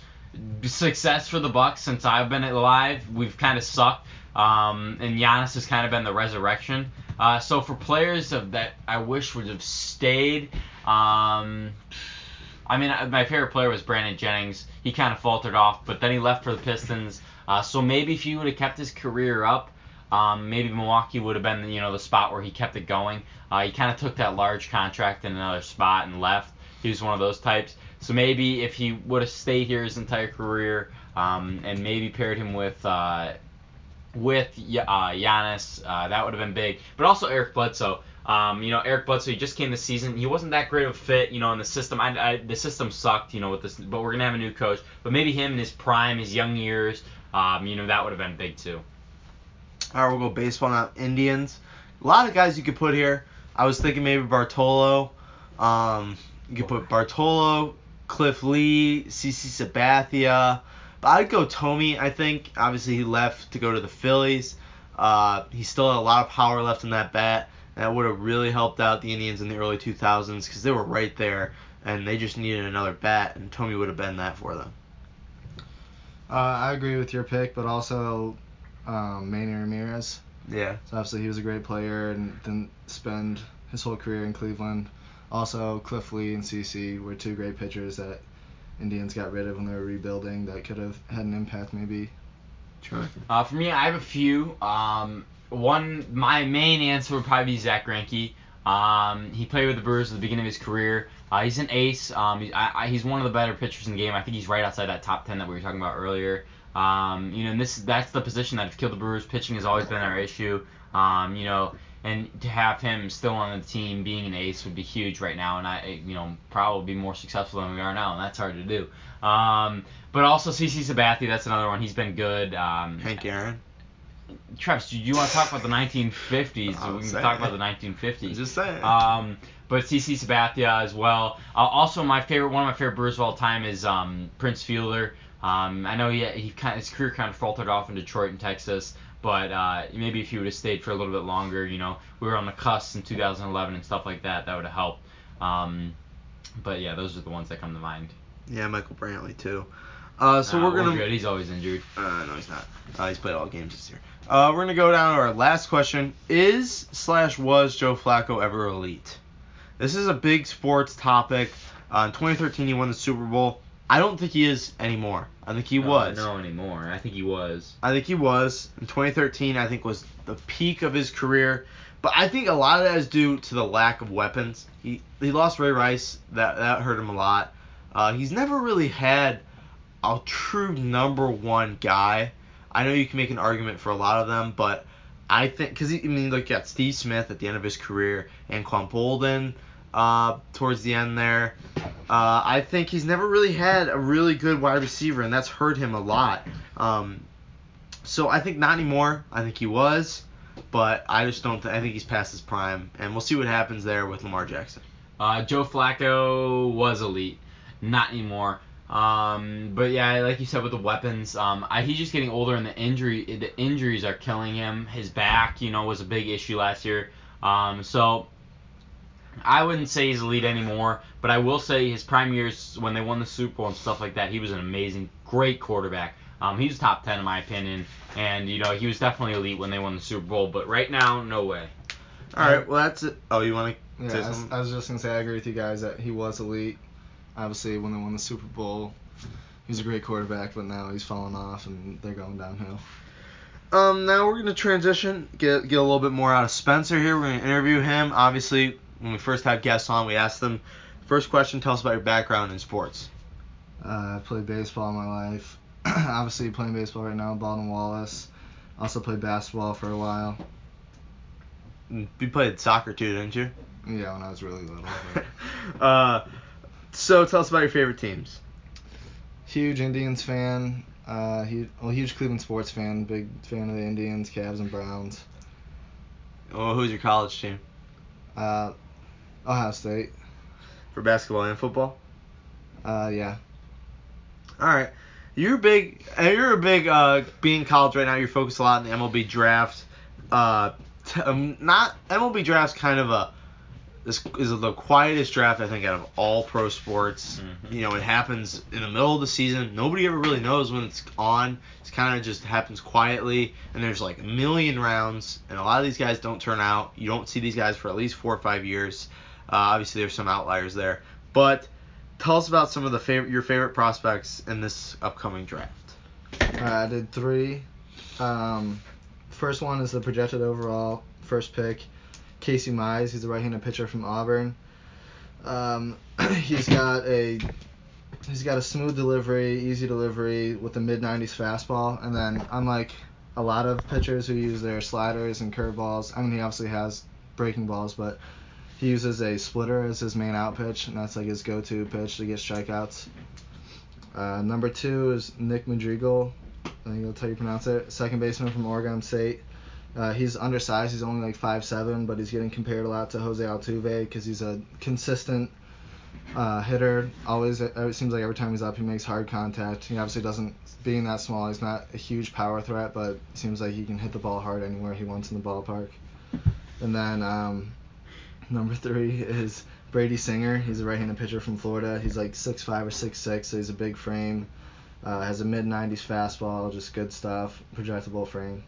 Speaker 2: success for the Bucks since I've been alive. We've kind of sucked, um, and Giannis has kind of been the resurrection. Uh, so for players of that, I wish would have stayed. Um, I mean, my favorite player was Brandon Jennings. He kind of faltered off, but then he left for the Pistons. Uh, so maybe if he would have kept his career up, um, maybe Milwaukee would have been you know the spot where he kept it going. Uh, he kind of took that large contract in another spot and left. He was one of those types. So maybe if he would have stayed here his entire career, um, and maybe paired him with uh, with uh, Giannis, uh, that would have been big. But also Eric Bledsoe. Um, you know, Eric Bledsoe, he just came this season. He wasn't that great of a fit, you know, in the system. I, I, the system sucked, you know, with this. But we're gonna have a new coach. But maybe him in his prime, his young years, um, you know, that would have been big too.
Speaker 1: All right, we'll go baseball now. Indians. A lot of guys you could put here. I was thinking maybe Bartolo. Um, you could put Bartolo, Cliff Lee, CC Sabathia. But I'd go Tommy. I think obviously he left to go to the Phillies. Uh, he still had a lot of power left in that bat. That would have really helped out the Indians in the early 2000s because they were right there and they just needed another bat, and Tommy would have been that for them.
Speaker 3: Uh, I agree with your pick, but also um, Manny Ramirez.
Speaker 1: Yeah.
Speaker 3: So obviously he was a great player and didn't spend his whole career in Cleveland. Also, Cliff Lee and CC were two great pitchers that Indians got rid of when they were rebuilding that could have had an impact maybe.
Speaker 1: Sure.
Speaker 2: Uh, for me, I have a few. Um, one, my main answer would probably be Zack Greinke. Um, he played with the Brewers at the beginning of his career. Uh, he's an ace. Um, he, I, I, he's one of the better pitchers in the game. I think he's right outside that top ten that we were talking about earlier. Um, you know, and this that's the position that have killed the Brewers. Pitching has always been our issue. Um, you know, and to have him still on the team being an ace would be huge right now, and I, you know, probably be more successful than we are now, and that's hard to do. Um, but also CC Sabathia, that's another one. He's been good. Um,
Speaker 1: Hank Aaron.
Speaker 2: Travis, do you want to talk about the 1950s?
Speaker 1: I'm
Speaker 2: we can
Speaker 1: saying.
Speaker 2: talk about the 1950s.
Speaker 1: Just saying.
Speaker 2: Um, but CC Sabathia as well. Uh, also, my favorite, one of my favorite Brewers of all time is um, Prince Fielder. Um, I know he, he kind of, his career kind of faltered off in Detroit and Texas, but uh, maybe if he would have stayed for a little bit longer, you know, we were on the cusp in 2011 and stuff like that, that would have helped. Um, but yeah, those are the ones that come to mind.
Speaker 1: yeah, Michael Brantley too. Uh, so
Speaker 2: Uh,
Speaker 1: we're gonna.
Speaker 2: good. He's always injured.
Speaker 1: Uh, no, he's not. Uh, he's played all games this year. Uh, we're gonna go down to our last question: Is slash was Joe Flacco ever elite? This is a big sports topic. Uh, in 2013, he won the Super Bowl. I don't think he is anymore. I think he
Speaker 2: No,
Speaker 1: was.
Speaker 2: No anymore. I think he was.
Speaker 1: I think he was. In 2013, I think was the peak of his career. But I think a lot of that is due to the lack of weapons. He he lost Ray Rice. That that hurt him a lot. Uh, he's never really had a true number one guy. I know you can make an argument for a lot of them, but I think because I mean look at Steve Smith at the end of his career and Quan Boldin uh, towards the end there. Uh, I think he's never really had a really good wide receiver, and that's hurt him a lot. Um, so I think not anymore. I think he was, but I just don't. Th- I think he's past his prime, and we'll see what happens there with Lamar Jackson.
Speaker 2: Uh, Joe Flacco was elite, not anymore. Um, but yeah, like you said with the weapons, um, I, he's just getting older, and the injury the injuries are killing him. His back, you know, was a big issue last year. Um, so I wouldn't say he's elite anymore, but I will say his prime years when they won the Super Bowl and stuff like that, he was an amazing, great quarterback. Um, he was top ten in my opinion, and you know he was definitely elite when they won the Super Bowl. But right now, no way.
Speaker 1: All right, well that's it. Oh, you want to
Speaker 3: Yeah,
Speaker 1: say
Speaker 3: I was,
Speaker 1: something?
Speaker 3: I was just gonna say I agree with you guys that he was elite. Obviously, when they won the Super Bowl, he was a great quarterback, but now he's falling off and they're going downhill.
Speaker 1: Um, now we're gonna transition, get get a little bit more out of Spencer here. We're gonna interview him. Obviously, when we first had guests on, we asked them First question: Tell us about your background in sports.
Speaker 3: Uh, I've played baseball all my life. Obviously, playing baseball right now, Baldwin Wallace. Also played basketball for a while.
Speaker 1: Mm, You played soccer too, didn't you?
Speaker 3: Yeah, when I was really little.
Speaker 1: Uh, so tell us about your favorite teams.
Speaker 3: huge Indians fan. Uh, huge, well, huge Cleveland sports fan. Big fan of the Indians, Cavs, and Browns.
Speaker 1: Oh, who's your college team
Speaker 3: Uh, Ohio State.
Speaker 1: for basketball and football?
Speaker 3: Uh, yeah.
Speaker 1: All right. You're big. uh, You're a big. Uh, being college right now, you're focused a lot on the MLB draft. Uh, t- um, not MLB draft's kind of a. This is the quietest draft I think out of all pro sports.
Speaker 2: Mhm.
Speaker 1: You know, it happens in the middle of the season. Nobody ever really knows when it's on. It's kind of just happens quietly, and there's like a million rounds, and a lot of these guys don't turn out. You don't see these guys for at least four or five years. Uh, obviously, there's some outliers there, but tell us about some of the favorite your favorite prospects in this upcoming draft.
Speaker 3: Uh, I did three. Um, first one is the projected overall first pick, Casey Mize. He's a right-handed pitcher from Auburn. Um, he's got a he's got a smooth delivery, easy delivery with a mid 90s fastball, and then unlike a lot of pitchers who use their sliders and curveballs, I mean he obviously has breaking balls, but he uses a splitter as his main out pitch, and that's like his go-to pitch to get strikeouts. Uh, number two is Nick Madrigal. I think that's how you pronounce it. Second baseman from Oregon State. Uh, he's undersized. He's only like 5'7", but he's getting compared a lot to Jose Altuve because he's a consistent uh, hitter. Always, uh, it seems like every time he's up, he makes hard contact. He obviously doesn't, being that small, he's not a huge power threat, but seems like he can hit the ball hard anywhere he wants in the ballpark. And then um, number three is Brady Singer. He's a right-handed pitcher from Florida. He's like six five or six six, so he's a big frame. Uh, has a mid 90s fastball, just good stuff. Projectable frame.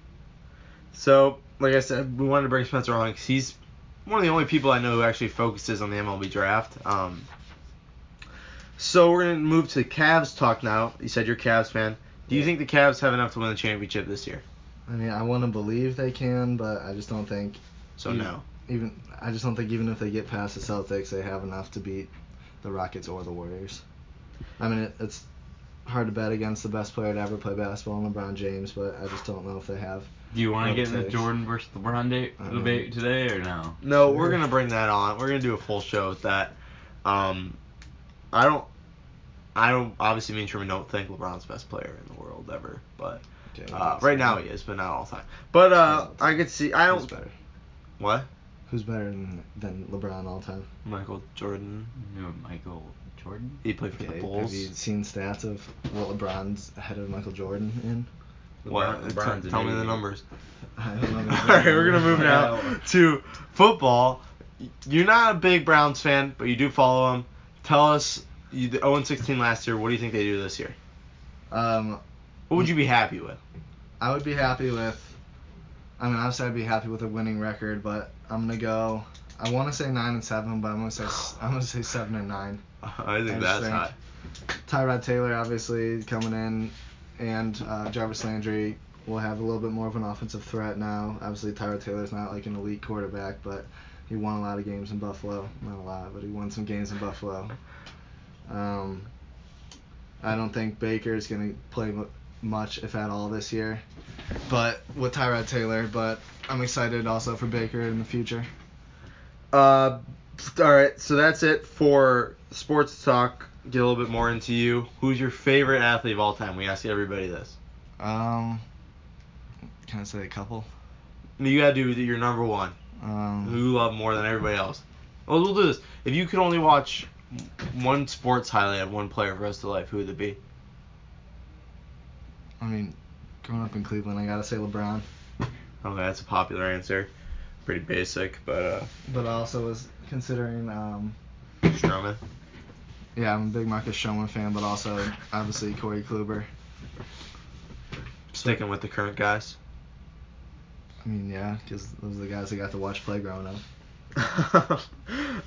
Speaker 1: So, like I said, we wanted to bring Spencer on because he's one of the only people I know who actually focuses on the MLB draft. Um, so we're gonna move to Cavs talk now. You said you're a Cavs fan. Do you think the Cavs have enough to win the championship this year?
Speaker 3: I mean, I want to believe they can, but I just don't think
Speaker 1: So
Speaker 3: Yeah.
Speaker 1: no.
Speaker 3: Even I just don't think even if they get past the Celtics, they have enough to beat the Rockets or the Warriors. I mean, it, it's hard to bet against the best player to ever play basketball, LeBron James, but I just don't know if they have.
Speaker 2: Do you want to get into
Speaker 3: takes.
Speaker 2: Jordan versus LeBron de- debate today or no?
Speaker 1: No,
Speaker 3: Sure.
Speaker 1: we're gonna bring that on. We're gonna do a full show with that. Um, I don't. I don't obviously me and Truman don't think LeBron's best player in the world ever, but uh, right now he is, but not all the time. But uh, I could see. I don't.
Speaker 3: better?
Speaker 1: What?
Speaker 3: Who's better than, than LeBron all time?
Speaker 1: Michael Jordan.
Speaker 2: No, Michael Jordan.
Speaker 1: He played for
Speaker 3: Okay,
Speaker 1: the
Speaker 3: have you seen stats of what LeBron's ahead of Michael Jordan in?
Speaker 1: What?
Speaker 2: LeBron-
Speaker 1: T-
Speaker 2: LeBron's
Speaker 1: tell me the
Speaker 2: idiot.
Speaker 1: numbers.
Speaker 3: I don't know.
Speaker 1: All right, we're gonna move now to football. You're not a big Browns fan, but you do follow them. Tell us, you did 0 16 last year. What do you think they do this year?
Speaker 3: Um,
Speaker 1: What would you be happy with?
Speaker 3: I would be happy with. I mean, obviously, I'd be happy with a winning record, but I'm gonna go. I want to say nine and seven, but I'm gonna say I'm gonna say seven and nine.
Speaker 1: I think
Speaker 3: I
Speaker 1: that's
Speaker 3: think-
Speaker 1: high.
Speaker 3: Tyrod Taylor obviously coming in, and uh, Jarvis Landry will have a little bit more of an offensive threat now. Obviously, Tyrod Taylor's not like an elite quarterback, but he won a lot of games in Buffalo. Not a lot, but he won some games in Buffalo. Um, I don't think Baker is gonna play mu- much, if at all, this year. But with Tyrod Taylor, but I'm excited also for Baker in the future.
Speaker 1: Uh, all right, so that's it for sports talk. Get a little bit more into you. Who's your favorite athlete of all time? We ask everybody this.
Speaker 3: Um, can I say a couple?
Speaker 1: You gotta do your number one.
Speaker 3: Um,
Speaker 1: Who you love more than everybody else? Well, we'll do this. If you could only watch one sports highlight of one player for the rest of life, who would it be?
Speaker 3: I mean, growing up in Cleveland, I gotta say LeBron.
Speaker 1: Okay, that's a popular answer. Pretty basic, but uh,
Speaker 3: But I also was considering, um,
Speaker 1: Stroman.
Speaker 3: yeah, I'm a big Marcus Stroman fan, but also obviously Corey Kluber.
Speaker 1: Sticking with the current guys.
Speaker 3: I mean, yeah, because those are the guys I got to watch play growing up.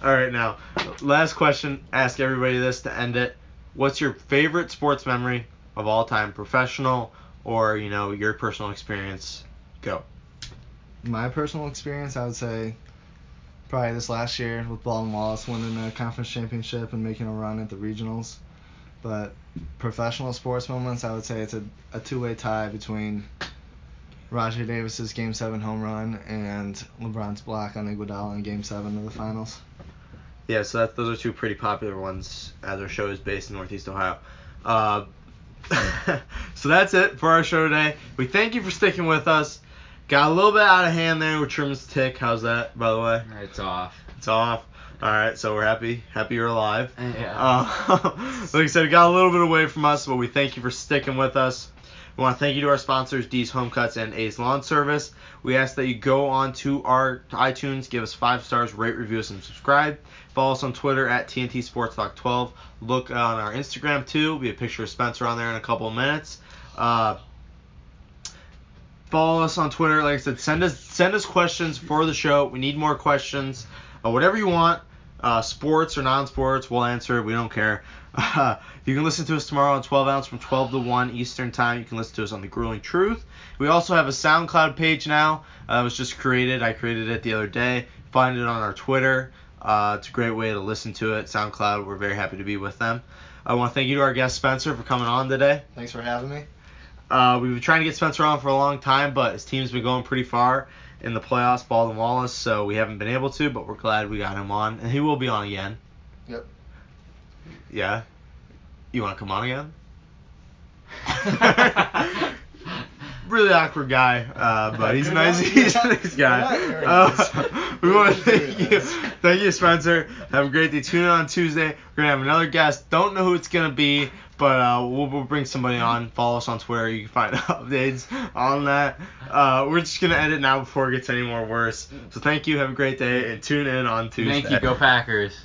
Speaker 1: All right, now last question. Ask everybody this to end it. What's your favorite sports memory of all time, professional or you know your personal experience? Go.
Speaker 3: My personal experience, I would say, probably this last year with Baldwin Wallace winning a conference championship and making a run at the regionals. But professional sports moments, I would say it's a, a two-way tie between Rajai Davis's Game Seven home run and LeBron's block on Iguodala in Game Seven of the finals.
Speaker 1: Yeah, so that, those are two pretty popular ones as our show is based in Northeast Ohio. Uh, so that's it for our show today. We thank you for sticking with us. Got a little bit out of hand there with Trim's tick. How's that, by the way?
Speaker 2: It's off.
Speaker 1: It's off. All right, so we're happy, happy you're alive.
Speaker 2: Yeah.
Speaker 1: Uh, like I said, it got a little bit away from us, but we thank you for sticking with us. We want to thank you to our sponsors, D's Home Cuts and A's Lawn Service. We ask that you go on to our iTunes, give us five stars, rate, review us, and subscribe. Follow us on Twitter at TNT Sports Talk 12. Look on our Instagram too. We have a picture of Spencer on there in a couple of minutes. Uh, follow us on Twitter. Like I said, send us send us questions for the show. We need more questions. Uh, whatever you want, uh, sports or non-sports, we'll answer. We don't care. You can listen to us tomorrow on 12 ounce from 12 to 1 Eastern time. You can listen to us on the Grueling Truth. We also have a SoundCloud page now. Uh, it was just created. I created it the other day. Find it on our Twitter. Uh, it's a great way to listen to it. SoundCloud. We're very happy to be with them. I want to thank you to our guest Spencer for coming on today.
Speaker 3: Thanks for having me.
Speaker 1: Uh, we've been trying to get Spencer on for a long time, but his team's been going pretty far in the playoffs, Baldwin Wallace, so we haven't been able to, but we're glad we got him on, and he will be on again.
Speaker 3: Yep.
Speaker 1: Yeah. You want to come on again? really awkward guy, uh, but he's
Speaker 3: Good
Speaker 1: nice. He's a nice guy. Uh, we want to thank you, thank you, Spencer. Have a great day. Tune in on Tuesday. We're gonna have another guest. Don't know who it's gonna be, but uh, we'll, we'll bring somebody on. Follow us on Twitter. You can find updates on that. Uh, we're just gonna end it now before it gets any more worse. So thank you. Have a great day, and tune in on Tuesday.
Speaker 2: Thank you. Go Packers.